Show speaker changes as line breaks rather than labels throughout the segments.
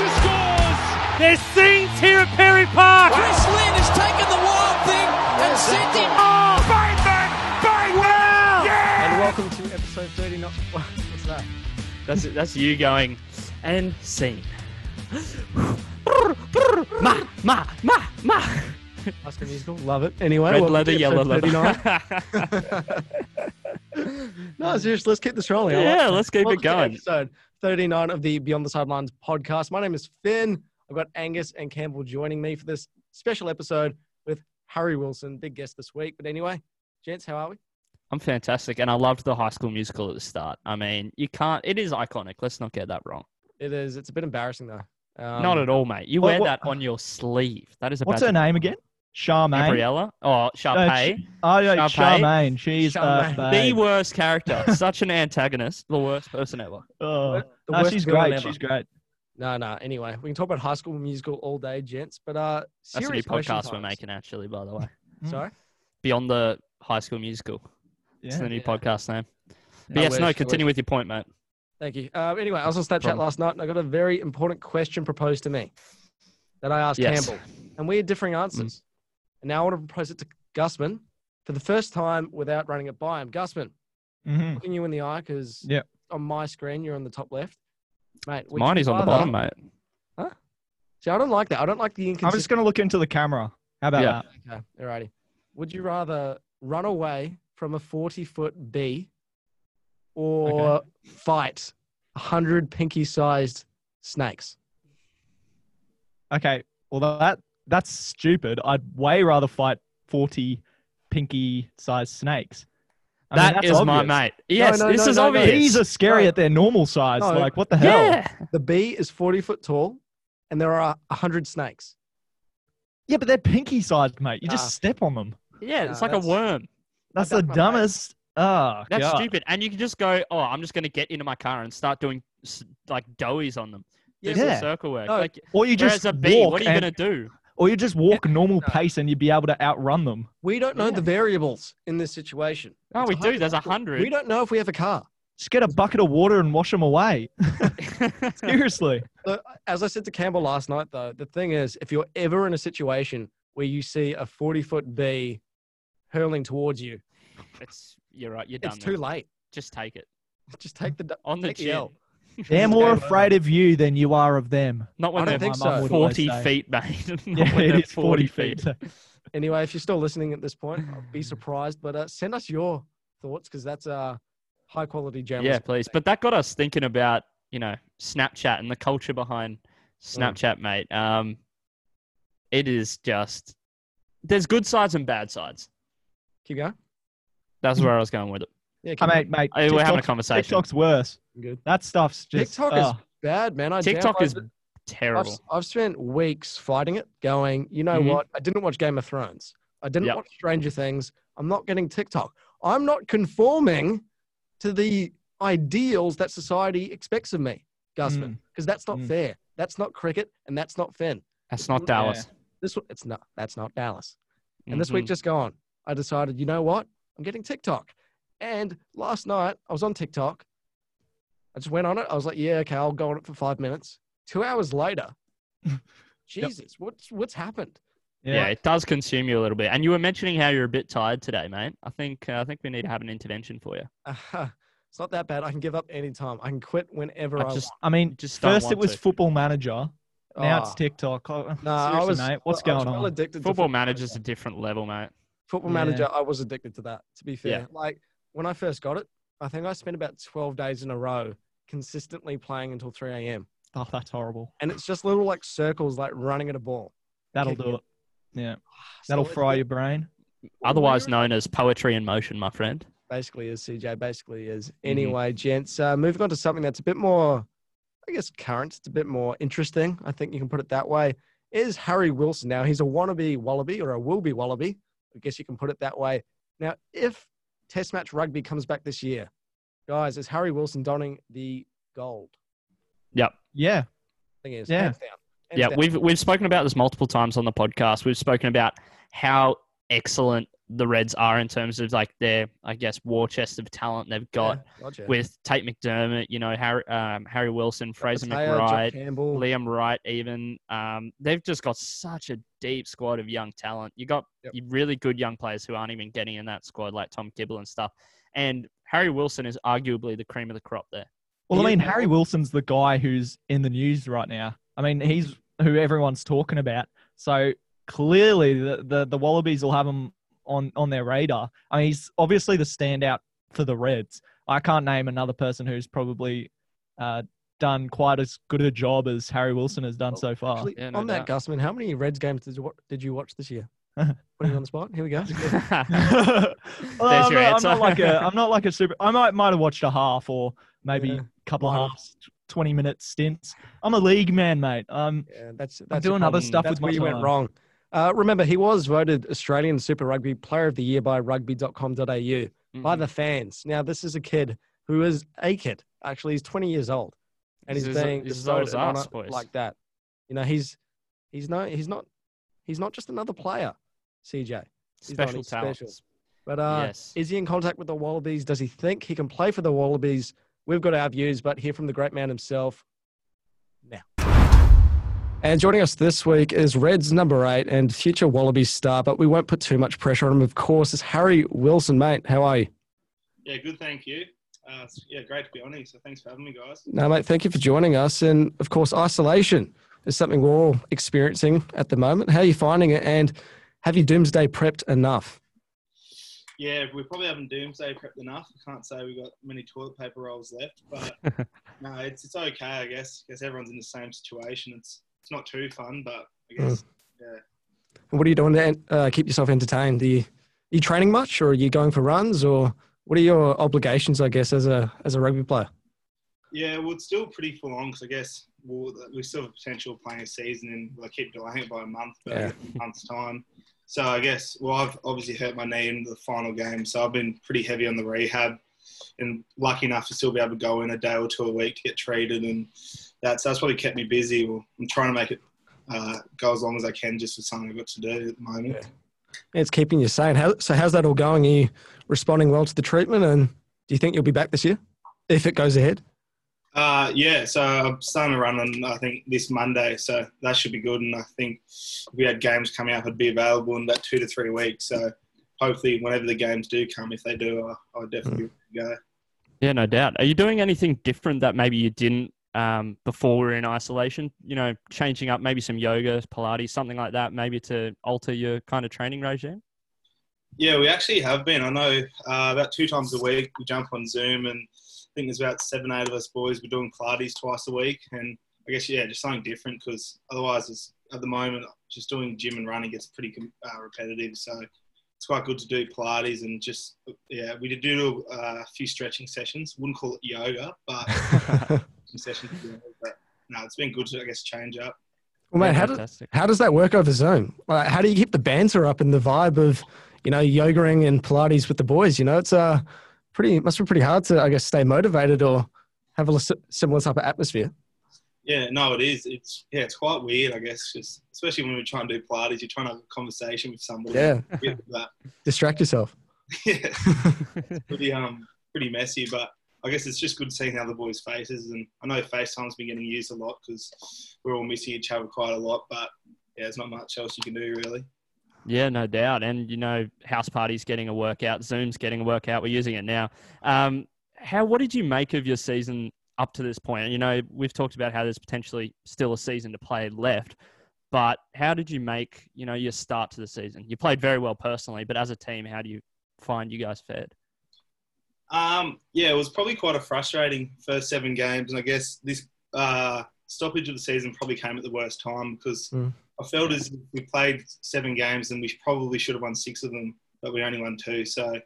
Fraser scores!
There's scenes here at Perry Park.
Chris Lynn has taken the wild thing and sent him.
Oh, Bateman! Bateman! Yeah!
And welcome to episode 39. What's that?
That's that's you going and scene. ma ma ma ma.
High School Musical. Love it. Anyway,
Red
welcome
leather,
to
yellow
episode
leather.
no, seriously, let's keep this rolling.
Yeah,
like
let's keep it
Welcome to
going.
Episode 39 of the Beyond the Sidelines podcast. My name is Finn. I've got Angus and Campbell joining me for this special episode with Harry Wilson, big guest this week. But anyway, gents, how are we?
I'm fantastic, and I loved the High School Musical at the start. I mean, you can't. It is iconic. Let's not get that wrong.
It is. It's a bit embarrassing though. Um,
not at all, mate. You
what-
wear
what-
that on your sleeve. That is a
What's her name again? Charmaine.
Gabriella? Oh,
No,
Sharpay.
Sh- oh, yeah,
Sharpay?
Charmaine. She's
Charmaine.
uh,
the worst character. Such an antagonist. The worst person ever.
Oh.
The
No, she's great.
ever.
She's great.
No, no. Anyway, we can talk about High School Musical all day, gents. But uh,
That's a new
serious question
podcast we're making, actually, by the way.
Sorry.
Beyond the High School Musical. It's
Yeah.
the new
Yeah.
podcast name. But
I
yes,
wish,
no, continue with your point, mate.
Thank you. Um, anyway, I was on Snapchat last night and I got a very important question proposed to me that I asked
Yes.
Campbell, and we had differing answers. And now I want to propose it to Gusman for the first time without running it by him. Gusman,
Mhm.
looking you in the eye because
Yep.
on my screen you're on the top left, mate.
Mine
you
is on the bottom, mate. Huh?
See, I don't like that. I don't like the
inconsistency.
I'm
just going to look into the camera. How about
Yeah.
that?
Okay, alrighty. Would you rather run away from a 40 foot bee or fight 100 pinky sized snakes?
Okay. Well, that that's stupid. I'd way rather fight 40 pinky-sized snakes. I
That
that's
is my mate. Yes,
no,
this
no,
is
no, no.
obvious.
Bees are scary
No.
at their normal size.
No.
Like, what the hell?
yeah.
The bee is 40 foot tall and there are 100 snakes.
Yeah, but they're pinky-sized, mate. You
Nah.
just ah. step on them.
Yeah,
Nah,
it's like a worm.
That's
I
the
back my mate.
dumbest. Oh,
That's
God.
stupid. And you can just go, oh, I'm just going to get into my car and start doing like doughies on them. Do
Yeah,
Yeah.
circle work.
No,
like,
Or you
whereas
just
a bee,
walk
what are you going to do?
Or you just walk a normal
No.
pace and you'd be able to outrun them.
We don't know
Yeah.
the variables in this situation.
Oh,
It's
we do. There's a hundred.
We don't know if we have a car.
Just get a bucket of water and wash them away. Seriously.
So, as I said to Campbell last night, though, the thing is, if you're ever in a situation where you see a 40 foot bee hurling towards you,
it's you're right. You're done.
it's too late.
Just take it
Just take the
on the
take the. L.
They're more afraid of you than you are of them.
Not when
I don't
they're
think
My
so.
forty feet, mate.
Yeah,
when
it
they're
is 40 feet.
Anyway, if you're still listening at this point, I'll be surprised. But uh, send us your thoughts because that's uh, high quality
yeah,
journalism.
please. But that got us thinking about you know Snapchat and the culture behind Snapchat, mate. Um, it is just there's good sides and bad sides.
Keep going.
That's where I was going with it.
Yeah, keep
I mean, mate,
I- we're having a conversation.
TikTok's worse.
Good.
That stuff's just.
TikTok is
oh,
bad, man. I
TikTok is
downloaded it. I've,
terrible.
I've spent weeks fighting it, going, you know
Mhm.
what? I didn't watch Game of Thrones. I didn't
Yep.
watch Stranger Things. I'm not getting TikTok. I'm not conforming to the ideals that society expects of me, Gusman,
Mm.
because that's not
Mm.
fair. That's not cricket, and that's not Finn.
That's not
Yeah.
Dallas.
This one- it's not. That's not Dallas. And this week
Mhm.
just gone, I decided, you know what? I'm getting TikTok. And last night I was on TikTok. I just went on it. I was like, yeah, okay, I'll go on it for five minutes. Two hours later, Jesus, what's what's happened?
yeah.
yeah.
it does consume you a little bit. And you were mentioning how you're a bit tired today, mate. I think uh, I think we need to have an intervention for you.
it's not that bad. I can give up anytime. I can quit whenever I,
I just
I mean,
just
first it was
to.
Football Manager. Now it's
Oh,
TikTok. Oh,
no, I was,
mate. What's
I was
going
well
on?
addicted to
football manager's a different level, mate.
Football
Yeah.
manager, I was addicted to that, to be fair.
Yeah.
Like when I first got it, I think I spent about 12 days in a row consistently playing until 3 a.m.
Oh, that's horrible.
And it's just little like circles like running at a ball.
That'll do
it.
it. Yeah.
So
That'll fry
been-
your brain.
Otherwise known as poetry in motion, my friend.
basically is CJ. Basically is.
Mm-hmm.
Anyway, gents, uh, moving on to something that's a bit more, I guess, current. It's a bit more interesting. I think you can put it that way. Is Harry Wilson now? He's a wannabe Wallaby or a will be Wallaby. I guess you can put it that way. Now, if Test match rugby comes back this year, guys, is Harry Wilson donning the gold? Yep.
Yeah.
Thing is,
Yeah.
hands
Yeah,
down.
we've we've spoken about this multiple times on the podcast. We've spoken about how excellent the Reds are in terms of like their, I guess, war chest of talent they've got
Yeah, gotcha.
with Tate McDermott, you know, Harry, um, Harry Wilson, Fraser
Mateo,
McBride, Liam Wright, even. Um, they've just got such a deep squad of young talent. You got
Yep.
really good young players who aren't even getting in that squad, like Tom Kibble and stuff. And Harry Wilson is arguably the cream of the crop there.
Well, I mean, Harry Wilson's the guy who's in the news right now. I mean, he's who everyone's talking about. So clearly, the the, the Wallabies will have him on on their radar. I mean, he's obviously the standout for the Reds. I can't name another person who's probably uh, done quite as good a job as Harry Wilson has done so far.
Actually,
Yeah, no
on that,
doubt.
Gusman, how many Reds games did you, wa- did you watch this year? Putting you on the spot. Here we go.
Well,
There's
I'm,
your
not, I'm not like a I'm not like a super. I might might have watched a half or maybe
Yeah.
a couple of
One.
halves, twenty minute stints. I'm a league man, mate. Um,
Yeah, that's, that's
doing
your
other
problem.
stuff
That's
with
where
my
you went wrong. Uh, remember, he was voted Australian Super Rugby Player of the Year by rugby.com.au by
Mhm.
the fans. Now, this is a kid who is a kid. Actually, he's 20 years old, and he's,
He's
being
he's as old as
honour like that. You know, he's he's no he's not he's not just another player. CJ, He's
special talents.
but uh,
yes.
is he in contact with the Wallabies? Does he think he can play for the Wallabies? We've got our views, but hear from the great man himself. And joining us this week is Reds number eight and future Wallabies star, but we won't put too much pressure on him, of course, is Harry Wilson, mate. How are you?
Yeah, good. Thank you. Uh, yeah, great to be on here. So thanks for having me, guys.
No, mate, thank you for joining us. And of course, isolation is something we're all experiencing at the moment. How are you finding it? And have you doomsday prepped enough?
Yeah, we probably haven't doomsday prepped enough. I can't say we've got many toilet paper rolls left, but no, it's it's okay. I guess. I guess everyone's in the same situation. It's it's not too fun, but I guess yeah.
What are you doing to uh, keep yourself entertained? Are you, are you training much, or are you going for runs, or what are your obligations? I guess as a as a rugby player.
yeah. Well, it's still pretty full on because I guess we'll, we still have potential playing a season, and we'll keep delaying it by a month, but
Yeah.
a month's time. So I guess well, I've obviously hurt my knee in the final game, so I've been pretty heavy on the rehab, and lucky enough to still be able to go in a day or two a week to get treated, and that's that's probably kept me busy. Well, I'm trying to make it uh, go as long as I can, just for something I've got to do at the moment.
Yeah. It's keeping you sane. How, so how's that all going? Are you responding well to the treatment, and do you think you'll be back this year if it goes ahead?
Uh, yeah, so I'm starting to run on I think this Monday, so that should be good. And I think if we had games coming up, I'd be available in about two to three weeks. So hopefully, whenever the games do come, if they do, I- I'll definitely to go.
Yeah, no doubt. Are you doing anything different that maybe you didn't um, before we were in isolation? You know, changing up maybe some yoga, Pilates, something like that, maybe to alter your kind of training regime?
Yeah, we actually have been. I know uh, about two times a week we jump on Zoom, and I think there's about seven, eight of us boys. We're doing Pilates twice a week, and I guess yeah, just something different because otherwise, it's, at the moment, just doing gym and running gets pretty uh, repetitive. So it's quite good to do Pilates and just yeah, we did do uh, a few stretching sessions. Wouldn't call it yoga, but sessions. But no, it's been good to I guess change up.
Well, mate, how, do, how does that work over Zoom? Like, how do you keep the banter up and the vibe of, you know, yogaing and Pilates with the boys? You know, it's uh, pretty, must be pretty hard to, I guess, stay motivated or have a similar type of atmosphere.
Yeah, no, it is. It's yeah, it's quite weird, I guess. Just especially when we're trying to do Pilates, you're trying to have a conversation with somebody.
Yeah,
But
distract yourself.
yeah, it's pretty um pretty messy, but I guess it's just good seeing the other boys' faces. And I know FaceTime's been getting used a lot because we're all missing each other quite a lot. But yeah, there's not much else you can do really.
Yeah, no doubt. And you know, house parties getting a workout, Zoom's getting a workout. We're using it now. Um, how? What did you make of your season up to this point? You know, we've talked about how there's potentially still a season to play left, but how did you make you know your start to the season? You played very well personally, but as a team, how do you find you guys fared?
Um, yeah, it was probably quite a frustrating first seven games, and I guess this uh, stoppage of the season probably came at the worst time because
Mm.
I felt as if we played seven games and we probably should have won six of them, but we only won two. So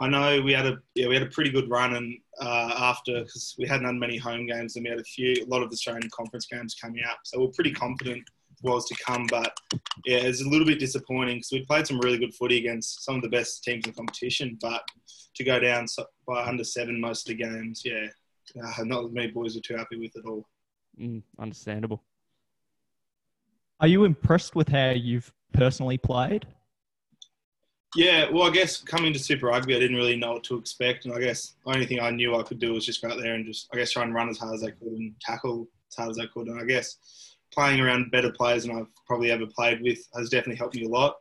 I know we had a yeah we had a pretty good run, and uh, after because we hadn't had many home games and we had a few a lot of Australian conference games coming up, so we're pretty confident was to come. But yeah, it's a little bit disappointing because we played some really good footy against some of the best teams in competition, but to go down so- by under seven most of the games, yeah, uh, not many boys were too happy with it all.
Mm, understandable.
Are you impressed with how you've personally played?
Yeah, well, I guess coming to Super Rugby, I didn't really know what to expect, and I guess the only thing I knew I could do was just go out there and just, I guess, try and run as hard as I could and tackle as hard as I could. And I guess playing around better players than I've probably ever played with has definitely helped me a lot.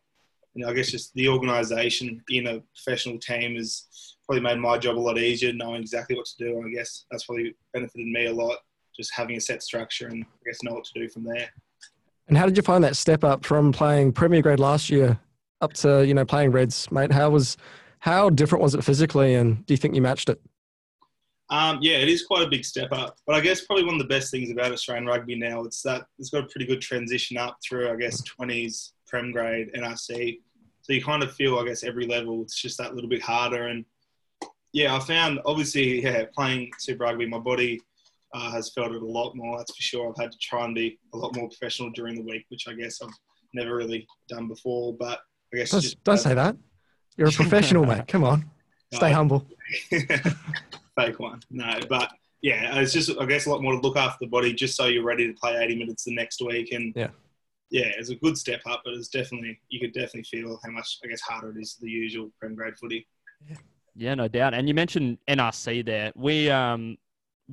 And I guess just the organisation in a professional team has probably made my job a lot easier, knowing exactly what to do. And I guess that's probably benefited me a lot, just having a set structure and I guess know what to do from there.
And how did you find that step up from playing Premier Grade last year up to you know playing Reds, mate? How was how different was it physically, and do you think you matched it?
Um, yeah, it is quite a big step up. But I guess probably one of the best things about Australian rugby now it's that it's got a pretty good transition up through I guess twenties, Prem grade, NRC. So you kind of feel I guess every level it's just that little bit harder. And yeah, I found obviously yeah playing Super Rugby, my body uh, has felt it a lot more. That's for sure. I've had to try and be a lot more professional during the week, which I guess I've never really done before. But I guess
Don't,
just
don't say that. You're a professional, mate. Come on, stay
No.
humble.
fake one. No, but yeah, it's just I guess a lot more to look after the body, just so you're ready to play 80 minutes the next week. And
Yeah.
yeah, it's a good step up, but it's definitely you could definitely feel how much I guess harder it is than the usual prem grade footy.
Yeah, no doubt. And you mentioned NRC there. We um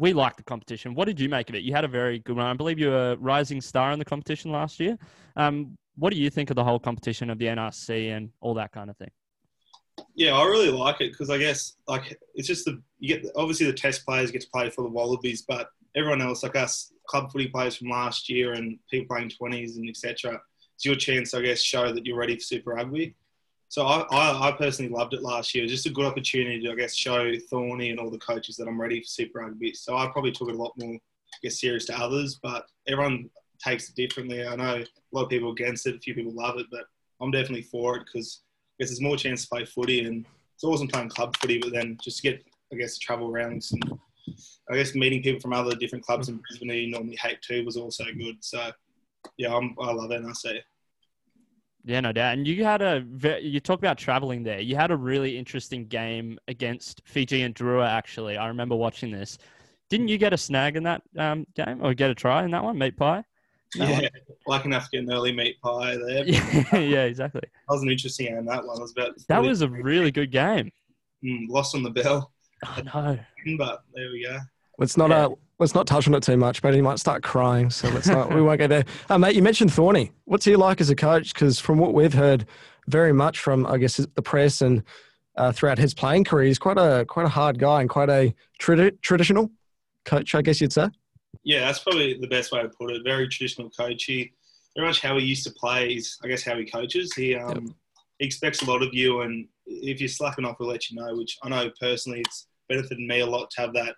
we like the competition. What did you make of it? You had a very good one. I believe you were a rising star in the competition last year. Um, what do you think of the whole competition of the NRC and all that kind of thing?
Yeah, I really like it because I guess like it's just the you get obviously the test players get to play for the Wallabies, but everyone else like us club footy players from last year and people playing twenties and etc. It's your chance, I guess, show that you're ready for Super Rugby. So I, I, I personally loved it last year. It was just a good opportunity to I guess show Thorny and all the coaches that I'm ready for Super Rugby. So I probably took it a lot more I guess serious to others, but everyone takes it differently. I know a lot of people against it, a few people love it, but I'm definitely for it because I guess there's more chance to play footy and it's awesome playing club footy, but then just to get, I guess, to travel around and I guess meeting people from other different clubs in Brisbane you normally hate too was also good. So yeah, I'm, I love it and I say
Yeah, no doubt. And you had a you talk about traveling there. You had a really interesting game against Fijian Drua. Actually, I remember watching this. Didn't you get a snag in that um, game or get a try in that one, meat pie?
Yeah, lucky enough to get an early meat pie there.
Yeah, yeah, exactly.
That was an interesting game. That one was about
That was a really good game.
mm, lost on the bell,
Oh no.
but there we go.
Let's not
Yeah.
uh, let's not touch on it too much, but he might start crying. So let's not. we won't go there. Uh, mate, you mentioned Thorny. What's he like as a coach? Because from what we've heard, very much from I guess the press and uh, throughout his playing career, he's quite a quite a hard guy and quite a tradi- traditional coach, I guess you'd say.
Yeah, that's probably the best way to put it. Very traditional coach. He very much how he used to play is, I guess, how he coaches. He um, he expects a lot of you, and if you're slacking off, he'll let you know. Which I know personally, it's benefited me a lot to have that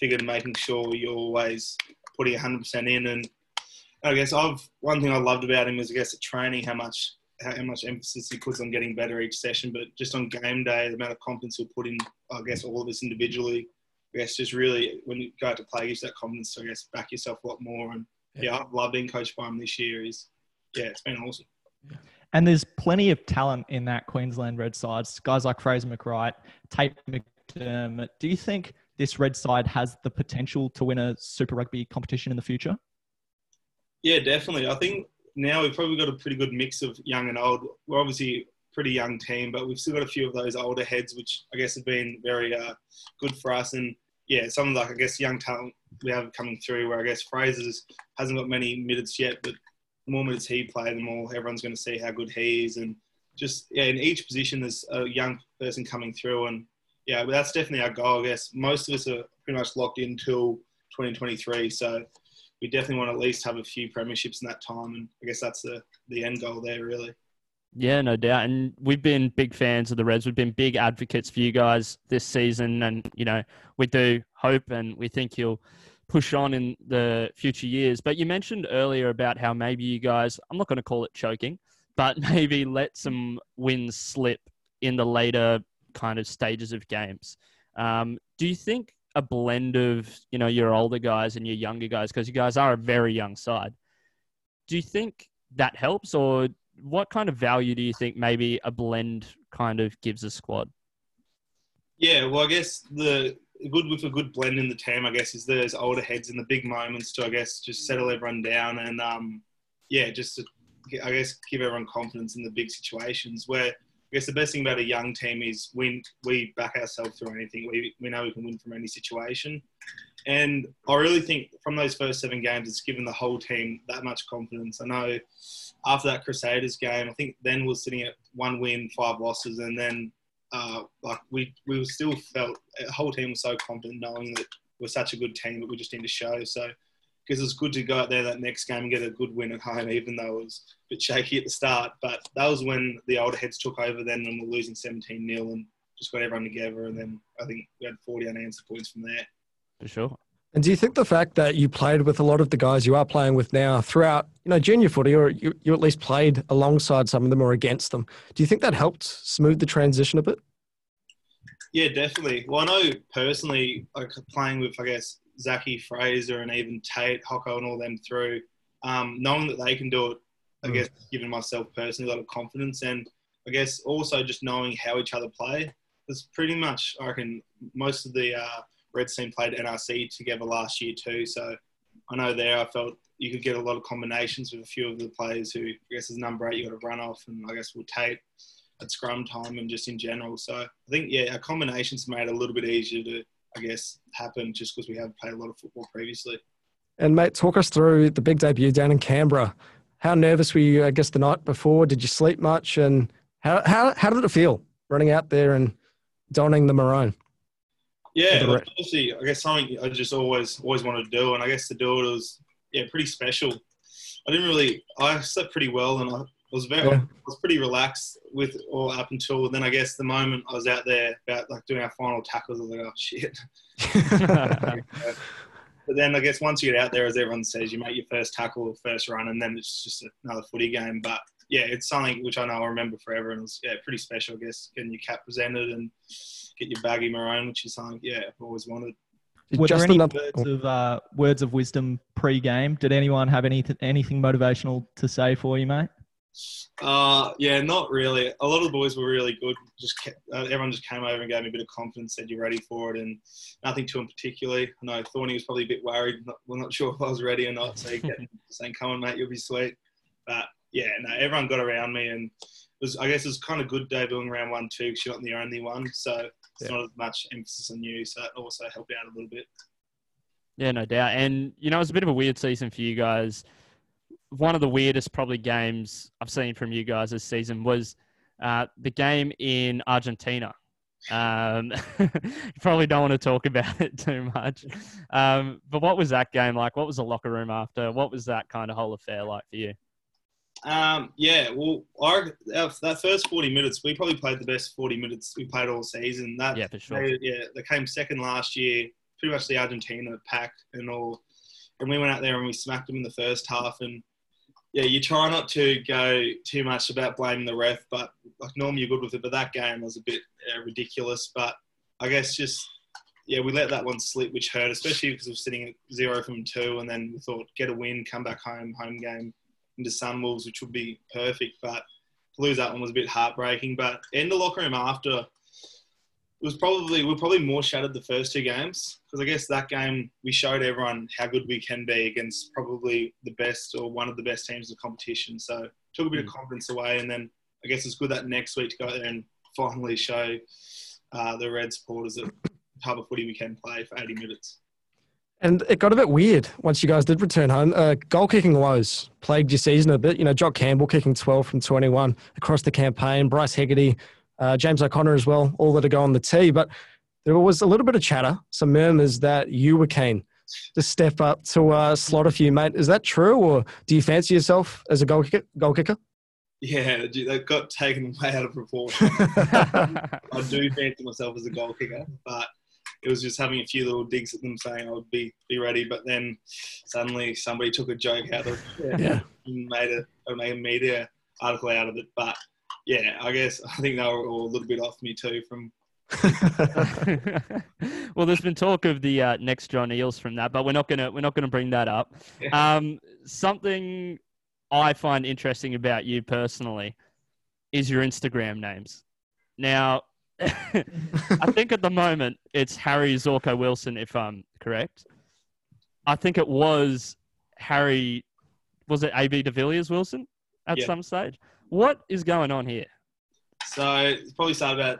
figure, making sure you're always putting 100% in. And I guess I've one thing I loved about him is I guess the training how much how much emphasis he puts on getting better each session, but just on game day, the amount of confidence he'll put in, I guess, all of us individually. I guess just really when you go out to play, gives that confidence to I guess back yourself a lot more. And yeah, I've loved being coached by him this year. Is yeah, it's been awesome.
And there's plenty of talent in that Queensland Red sides. Guys like Fraser McReight, Tate McDermott. Do you think this Red side has the potential to win a Super Rugby competition in the future?
Yeah, definitely. I think now we've probably got a pretty good mix of young and old. We're obviously a pretty young team, but we've still got a few of those older heads, which I guess have been very uh, good for us. And yeah, some like I guess young talent we have coming through. Where I guess Fraser's hasn't got many minutes yet, but the more minutes he plays, the more everyone's going to see how good he is. And just yeah, in each position there's a young person coming through, and yeah, but that's definitely our goal. I guess most of us are pretty much locked in till 2023, so we definitely want to at least have a few premierships in that time, and I guess that's the the end goal there, really.
Yeah, no doubt. And we've been big fans of the Reds. We've been big advocates for you guys this season. And, you know, we do hope and we think you'll push on in the future years. But you mentioned earlier about how maybe you guys, I'm not going to call it choking, but maybe let some wins slip in the later kind of stages of games. Um, do you think a blend of, you know, your older guys and your younger guys, because you guys are a very young side, do you think that helps or what kind of value do you think maybe a blend kind of gives a squad?
Yeah, well, I guess the good with a good blend in the team, I guess, is those older heads in the big moments to, I guess, just settle everyone down and, um, yeah, just to, I guess, give everyone confidence in the big situations. Where guess the best thing about a young team is when we back ourselves through anything. We we know we can win from any situation, and I really think from those first seven games, it's given the whole team that much confidence. I know after that Crusaders game, I think then we're sitting at one win, five losses, and then uh, like we we still felt the whole team was so confident knowing that we're such a good team that we just need to show. So because it's good to go out there that next game and get a good win at home, even though it was a bit shaky at the start. But that was when the older heads took over then and we're losing 17 0 and just got everyone together. And then I think we had 40 unanswered points from there.
For sure.
And do you think the fact that you played with a lot of the guys you are playing with now throughout, you know, junior footy, or you, you at least played alongside some of them or against them, do you think that helped smooth the transition a bit?
Yeah, definitely. Well, I know personally, like playing with, I guess, Zachy Fraser and even Tate, Hocko, and all them through, um, knowing that they can do it, I
Mm.
guess, giving myself personally a lot of confidence and I guess also just knowing how each other play. It's pretty much, I reckon, most of the uh, Reds team played NRC together last year too. So I know there I felt you could get a lot of combinations with a few of the players who, I guess, as number eight, you got to run off, and I guess we'll Tate at scrum time and just in general. So I think, yeah, our combinations made it a little bit easier to, I guess, happen just because we haven't played a lot of football previously.
And mate, talk us through the big debut down in Canberra. How nervous were you, I guess, the night before? Did you sleep much? And how, how, how did it feel running out there and donning the maroon?
Yeah,
the
obviously, I guess something I just always always wanted to do, and I guess to do it was yeah pretty special. I didn't really I slept pretty well, and I was very
Yeah.
I was pretty relaxed with all up until then. I guess the moment I was out there about like doing our final tackles, I was like, oh shit. But then I guess once you get out there, as everyone says, you make your first tackle or first run, and then it's just another footy game. But yeah, it's something which I know I'll remember forever, and it was yeah pretty special. I guess getting your cap presented and get your baggy maroon, which is something yeah I've always wanted.
Were
Just
there any
another-
words of uh, words of wisdom pre-game? Did anyone have anything anything motivational to say for you, mate?
Uh, yeah, not really. A lot of the boys were really good. Just kept, uh, everyone just came over and gave me a bit of confidence, said you're ready for it, and nothing to him particularly. I know Thorny was probably a bit worried. Not, we're not sure if I was ready or not, so he kept saying, "Come on, mate, you'll be sweet." But yeah, no, everyone got around me, and it was I guess it was kind of good debuting round one too, because you're not the only one, so it's
Yeah.
not as much emphasis on you. So that also helped out a little bit.
Yeah, no doubt. And, you know, it was a bit of a weird season for you guys. One of the weirdest, probably, games I've seen from you guys this season was uh, the game in Argentina. Um, you probably don't want to talk about it too much. Um, but what was that game like? What was the locker room after? What was that kind of whole affair like for you?
Um, yeah, well, our, our, that first 40 minutes, we probably played the best 40 minutes we played all season. That,
Yeah, for sure.
they, yeah, they came second last year, pretty much the Argentina pack and all. And we went out there and we smacked them in the first half. And yeah, you try not to go too much about blaming the ref, but like normally you're good with it. But that game was a bit uh, ridiculous. But I guess just yeah, we let that one slip, which hurt, especially because we're sitting at zero from two, and then we thought get a win, come back home, home game into Sunwolves, which would be perfect. But to lose that one was a bit heartbreaking. But in the locker room after, it was probably we were probably more shattered the first two games because I guess that game we showed everyone how good we can be against probably the best or one of the best teams in the competition. So took a bit of confidence away, and then I guess it's good that next week to go there and finally show uh, the Red supporters that of footy we can play for 80 minutes.
And it got a bit weird once you guys did return home. Uh, goal kicking woes plagued your season a bit. You know, Jock Campbell kicking 12 from 21 across the campaign, Bryce Hegarty, uh, James O'Connor as well, all that are go on the tee. But there was a little bit of chatter, some murmurs that you were keen to step up to uh, slot a few, mate. Is that true, or do you fancy yourself as a goal kicker? Goal kicker?
Yeah, that got taken way out of proportion. I do fancy myself as a goal kicker, but it was just having a few little digs at them saying I would be, be ready. But then suddenly somebody took a joke out of it
Yeah.
and made a, made a media article out of it. But yeah, I guess I think they were all a little bit off me too from
well, there's been talk of the uh, next John Eales from that, but we're not gonna we're not gonna bring that up.
Yeah.
Um, something I find interesting about you personally is your Instagram names. Now, I think at the moment it's Harry Zorko Wilson, if I'm correct. I think it was Harry. Was it AB de Villiers Wilson at
Yeah.
some stage? What is going on here?
So it's probably started about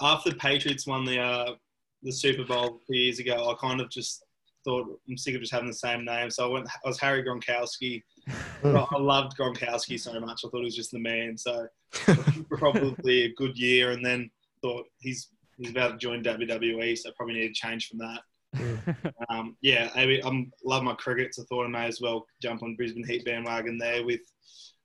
after the Patriots won the uh, the Super Bowl a few years ago. I kind of just thought I'm sick of just having the same name, so I went. I was Harry Gronkowski. I loved Gronkowski so much. I thought he was just the man. So probably a good year, and then thought he's he's about to join WWE, so probably need to change from that. um, yeah, I, I'm love my cricket, so I thought I may as well jump on Brisbane Heat bandwagon there with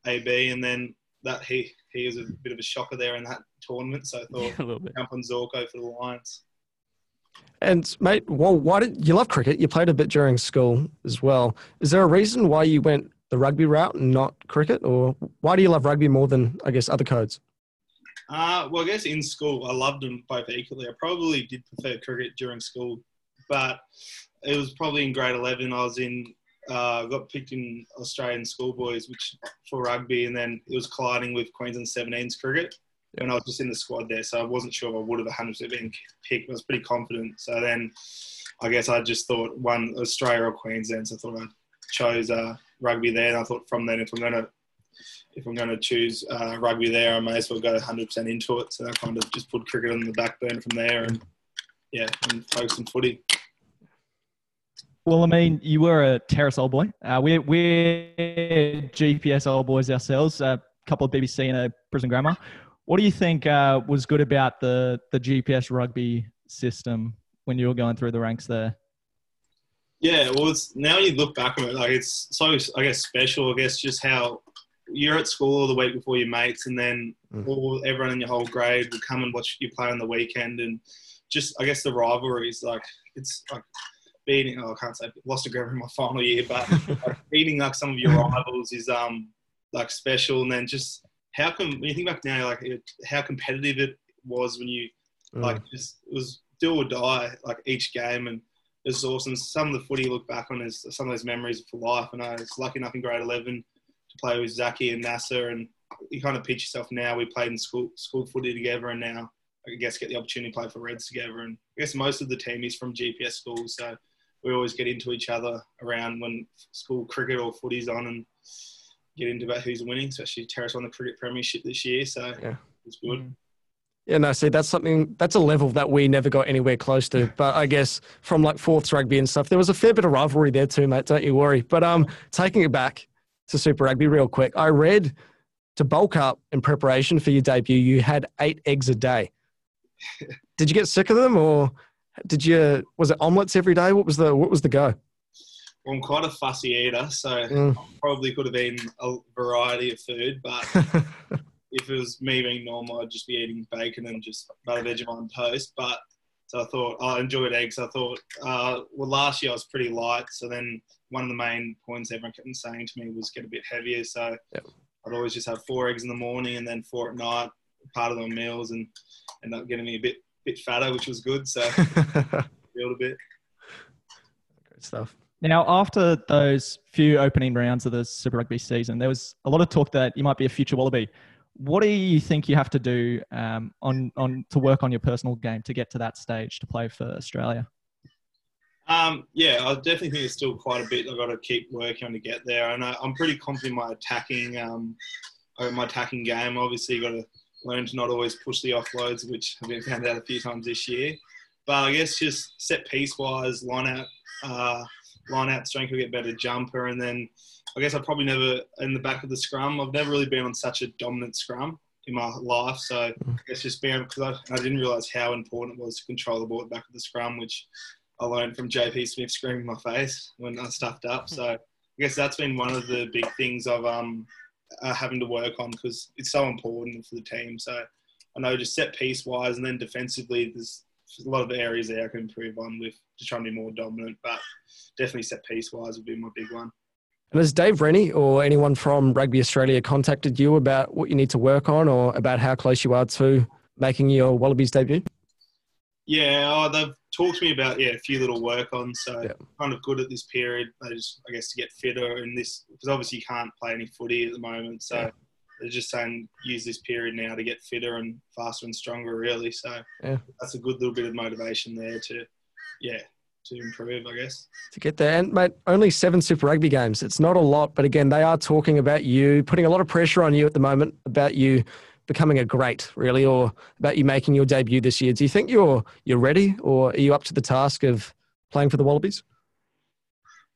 AB, and then that he he was a bit of a shocker there in that tournament, so I thought
a little bit.
jump on Zorko for the Lions.
And mate, well, why did you love cricket? You played a bit during school as well. Is there a reason why you went the rugby route and not cricket, or why do you love rugby more than I guess other codes?
Uh, well, I guess in school I loved them both equally. I probably did prefer cricket during school, but it was probably in grade eleven. I was in, uh, got picked in Australian schoolboys, which for rugby, and then it was colliding with Queensland 17s cricket. And I was just in the squad there, so I wasn't sure if I would have 100% been picked. I was pretty confident. So then, I guess I just thought one Australia or Queensland. So I thought I chose uh, rugby there, and I thought from then if I'm gonna if I'm going to choose uh, rugby there, I may as well go 100% into it. So I kind of just put cricket on the back burner from there, and yeah, and focus on footy.
Well, I mean, you were a terrace old boy. Uh, we're, we're GPS old boys ourselves, a couple of BBC and a Brisbane Grammar. What do you think uh, was good about the, the GPS rugby system when you were going through the ranks there?
Yeah, well, it's, now you look back on it, like it's so, I guess, special. I guess just how you're at school all the week before your mates, and then
Mm.
all everyone in your whole grade will come and watch you play on the weekend, and just I guess the rivalries, like it's like beating. Oh, I can't say lost a Greville in my final year, but like, beating like some of your rivals is um like special, and then just how come when you think back now, like it, how competitive it was when you
Mm.
like just it was do or die like each game and it was awesome. Some of the footy you look back on is some of those memories for life. And I was lucky enough in grade eleven to play with Zaki and Nasser, and you kind of picture yourself now. We played in school school footy together, and now I guess get the opportunity to play for Reds together. And I guess most of the team is from GPS schools, so we always get into each other around when school cricket or footy's on, and get into about who's winning. Especially Terrace won the cricket premiership this year, so
Yeah.
it's good.
Mm.
Yeah, no, see, that's something, that's a level that we never got anywhere close to. But I guess from like fourth rugby and stuff, there was a fair bit of rivalry there too, mate. Don't you worry. But um, taking it back to Super Rugby real quick, I read to bulk up in preparation for your debut, you had eight eggs a day. Did you get sick of them or did you, was it omelets every day? What was the, what was the go?
Well, I'm quite a fussy eater, so
Mm.
probably could have been a variety of food, but if it was me being normal, I'd just be eating bacon and just butter Vegemite on toast. But so I thought I enjoyed eggs. I thought, uh, well, last year I was pretty light. So then one of the main points everyone kept saying to me was get a bit heavier. So
Yep.
I'd always just have four eggs in the morning and then four at night, part of my meals, and end up getting me a bit bit fatter, which was good. So build a bit.
Great stuff.
Now, after those few opening rounds of the Super Rugby season, there was a lot of talk that you might be a future Wallaby. What do you think you have to do um, on, on to work on your personal game to get to that stage to play for Australia?
Um, yeah, I definitely think it's still quite a bit I've got to keep working on to get there. And I, I'm pretty confident in my attacking, um, my attacking game. Obviously, you've got to learn to not always push the offloads, which I've been found out a few times this year. But I guess just set piece wise, line out, uh, line out strength will get better jumper, and then I guess I probably never in the back of the scrum. I've never really been on such a dominant scrum in my life, so I guess just being because I, I didn't realise how important it was to control the ball at the back of the scrum, which I learned from JP Smith screaming in my face when I stuffed up. So I guess that's been one of the big things of um, uh, having to work on because it's so important for the team. So I know just set piece wise and then defensively, there's a lot of areas there I can improve on with just trying to be more dominant. But definitely set piece wise would be my big one.
And has Dave Rennie or anyone from Rugby Australia contacted you about what you need to work on or about how close you are to making your Wallabies debut?
Yeah, oh, they've talked to me about yeah a few little work on, so
Yeah.
kind of good at this period. They just I guess to get fitter in this because obviously you can't play any footy at the moment, so
Yeah.
they're just saying use this period now to get fitter and faster and stronger, really. So
Yeah.
that's a good little bit of motivation there to yeah to improve, I guess.
to get there. And mate, only seven Super Rugby games. It's not a lot, but again, they are talking about you, putting a lot of pressure on you at the moment about you becoming a great, really, or about you making your debut this year. Do you think you're you're ready, or are you up to the task of playing for the Wallabies?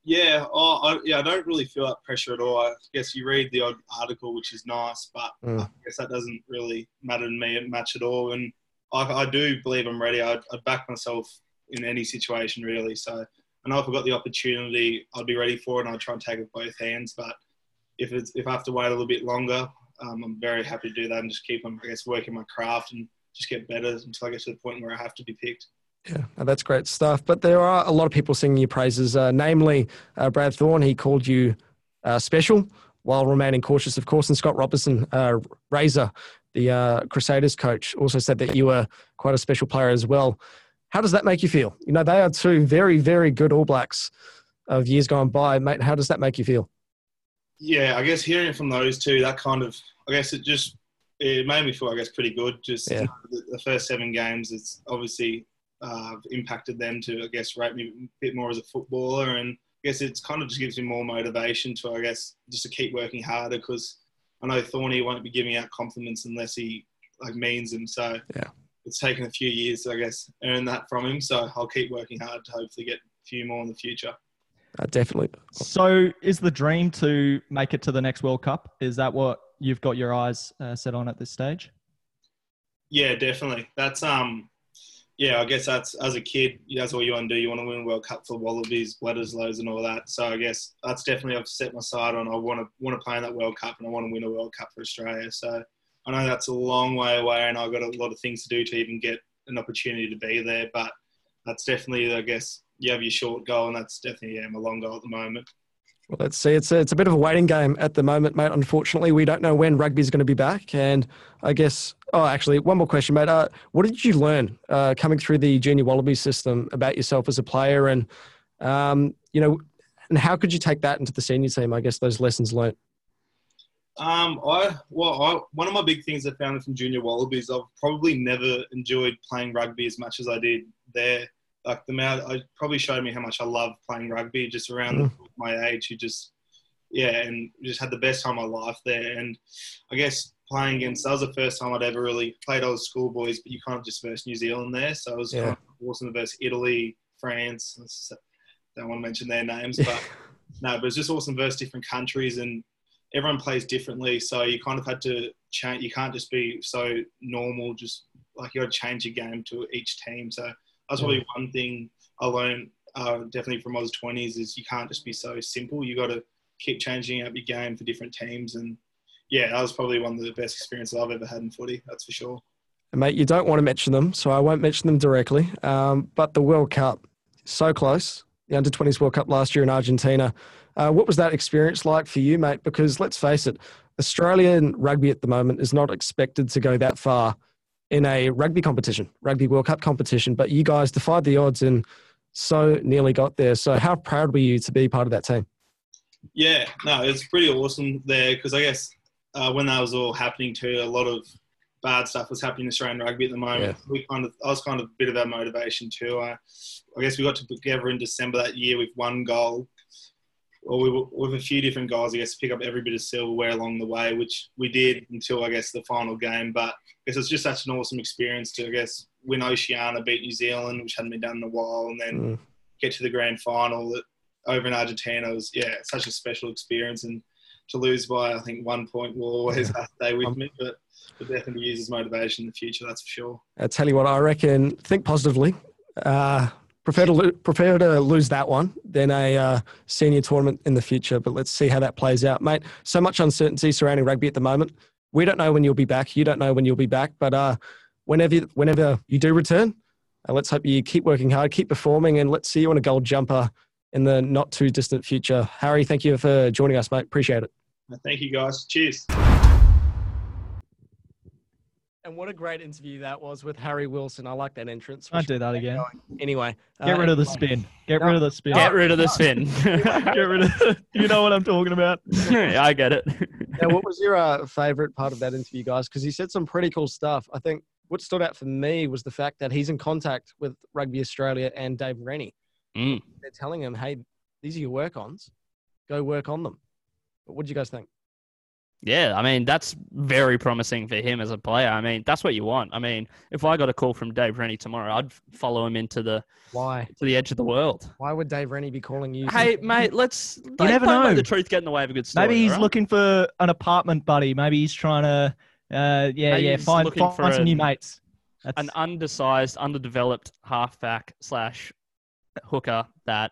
Yeah, oh, I, yeah, I don't really feel that pressure at all. I guess you read the odd article, which is nice, but
Mm.
I guess that doesn't really matter to me much at all. And I, I do believe I'm ready. I'd, I'd back myself in any situation, really. So I know if I got the opportunity, I'd be ready for it, and I'd try and take it with both hands. But if it's if I have to wait a little bit longer, um, I'm very happy to do that and just keep on, I guess, working my craft and just get better until I get to the point where I have to be picked.
Yeah, that's great stuff. But there are a lot of people singing your praises, uh, namely uh, Brad Thorne. He called you uh, special while remaining cautious, of course. And Scott Robertson, uh, Razor, the uh, Crusaders coach, also said that you were quite a special player as well. How does that make you feel? You know, they are two very, very good All Blacks of years gone by. Mate, how does that make you feel?
Yeah, I guess hearing it from those two, that kind of, I guess it just, it made me feel, I guess, pretty good. Just
Yeah.
the, the first seven games, it's obviously uh, impacted them to, I guess, rate me a bit more as a footballer. And I guess it's kind of just gives me more motivation to, I guess, just to keep working harder because I know Thorny won't be giving out compliments unless he like means them. So
Yeah.
it's taken a few years to, I guess, earn that from him. So I'll keep working hard to hopefully get a few more in the future.
Uh, definitely.
So, is the dream to make it to the next World Cup? Is that what you've got your eyes uh, set on at this stage?
Yeah, definitely. That's um, yeah. I guess that's as a kid, that's all you want to do. You want to win World Cup for Wallabies, Bledisloes, and all that. So I guess that's definitely I've set my sight on. I want to want to play in that World Cup, and I want to win a World Cup for Australia. So I know that's a long way away, and I've got a lot of things to do to even get an opportunity to be there. But that's definitely, I guess, you have your short goal, and that's definitely yeah, my long goal at the moment.
Well, let's see. It's a, it's a bit of a waiting game at the moment, mate. Unfortunately, we don't know when rugby is going to be back. And I guess, oh, actually, one more question, mate. Uh, what did you learn uh, coming through the junior Wallaby system about yourself as a player? And, um, you know, and how could you take that into the senior team? I guess those lessons learned.
Um, I well, I, one of my big things I found from junior Wallabies, I've probably never enjoyed playing rugby as much as I did there. Like the amount, it probably showed me how much I love playing rugby. Just around hmm. my age, who just yeah, and just had the best time of my life there. And I guess playing against that was the first time I'd ever really played all schoolboys, but you kind of just versus New Zealand there. So it was
Yeah.
kind of awesome versus Italy, France. Don't want to mention their names, but no, but it's just awesome versus different countries and everyone plays differently. So you kind of had to change. You can't just be so normal. Just like you got to change your game to each team. So that's probably one thing I learned uh, definitely from Oz twenties is you can't just be so simple. You got to keep changing up your game for different teams. And yeah, that was probably one of the best experiences I've ever had in footy. That's for sure.
And mate, you don't want to mention them, so I won't mention them directly. Um, but the World Cup, so close. The Under 20s World Cup last year in Argentina. Uh, what was that experience like for you, mate? Because let's face it, Australian rugby at the moment is not expected to go that far in a rugby competition, Rugby World Cup competition. But you guys defied the odds and so nearly got there. So how proud were you to be part of that team?
Yeah, no, it's pretty awesome there because I guess uh, when that was all happening too, a lot of bad stuff was happening in Australian rugby at the moment. We kind of, I was kind of a bit of our motivation too. I, I guess we got together in December that year with one goal, or we were, with a few different goals. I guess to pick up every bit of silverware along the way, which we did until I guess the final game. But I guess it's just such an awesome experience to I guess win Oceania, beat New Zealand, which hadn't been done in a while, and then
Mm.
get to the grand final over in Argentina was yeah such a special experience and to lose by I think one point will always to stay with
Um,
me but will definitely use as motivation in the future that's for sure
I tell you what, I reckon. Think positively. Uh, prefer to lo- prefer to lose that one than a uh, senior tournament in the future. But let's see how that plays out, mate. So much uncertainty surrounding rugby at the moment. We don't know when you'll be back. You don't know when you'll be back. But uh, whenever whenever you do return, uh, let's hope you keep working hard, keep performing, and let's see you on a gold jumper in the not too distant future. Harry, thank you for joining us, mate. Appreciate it.
thank you guys cheers
And what a great interview that was with Harry Wilson. I like that entrance.
Don't do that again.
Anyway,
Get
uh,
rid of the spin. Get
No.
rid of the spin.
Get rid of the spin.
Get rid of. You know what I'm talking about.
Yeah, I get it.
Now, what was your uh, favorite part of that interview, guys? Because he said some pretty cool stuff. I think what stood out for me was the fact that he's in contact with Rugby Australia and Dave Rennie.
Mm.
They're telling him, "Hey, these are your work ons. Go work on them." But what do you guys think?
Yeah, I mean that's very promising for him as a player. I mean that's what you want. I mean, if I got a call from Dave Rennie tomorrow, I'd follow him into the
Why?
to the edge of the world.
Why would Dave Rennie be calling you?
Hey, mate, let's you
never know.
the truth get in the way of a good story.
Maybe he's
alright?
looking for an apartment buddy. Maybe he's trying to, uh, yeah,
Maybe
yeah,
he's
find, find
for
some new mates. That's,
an undersized, underdeveloped halfback slash hooker that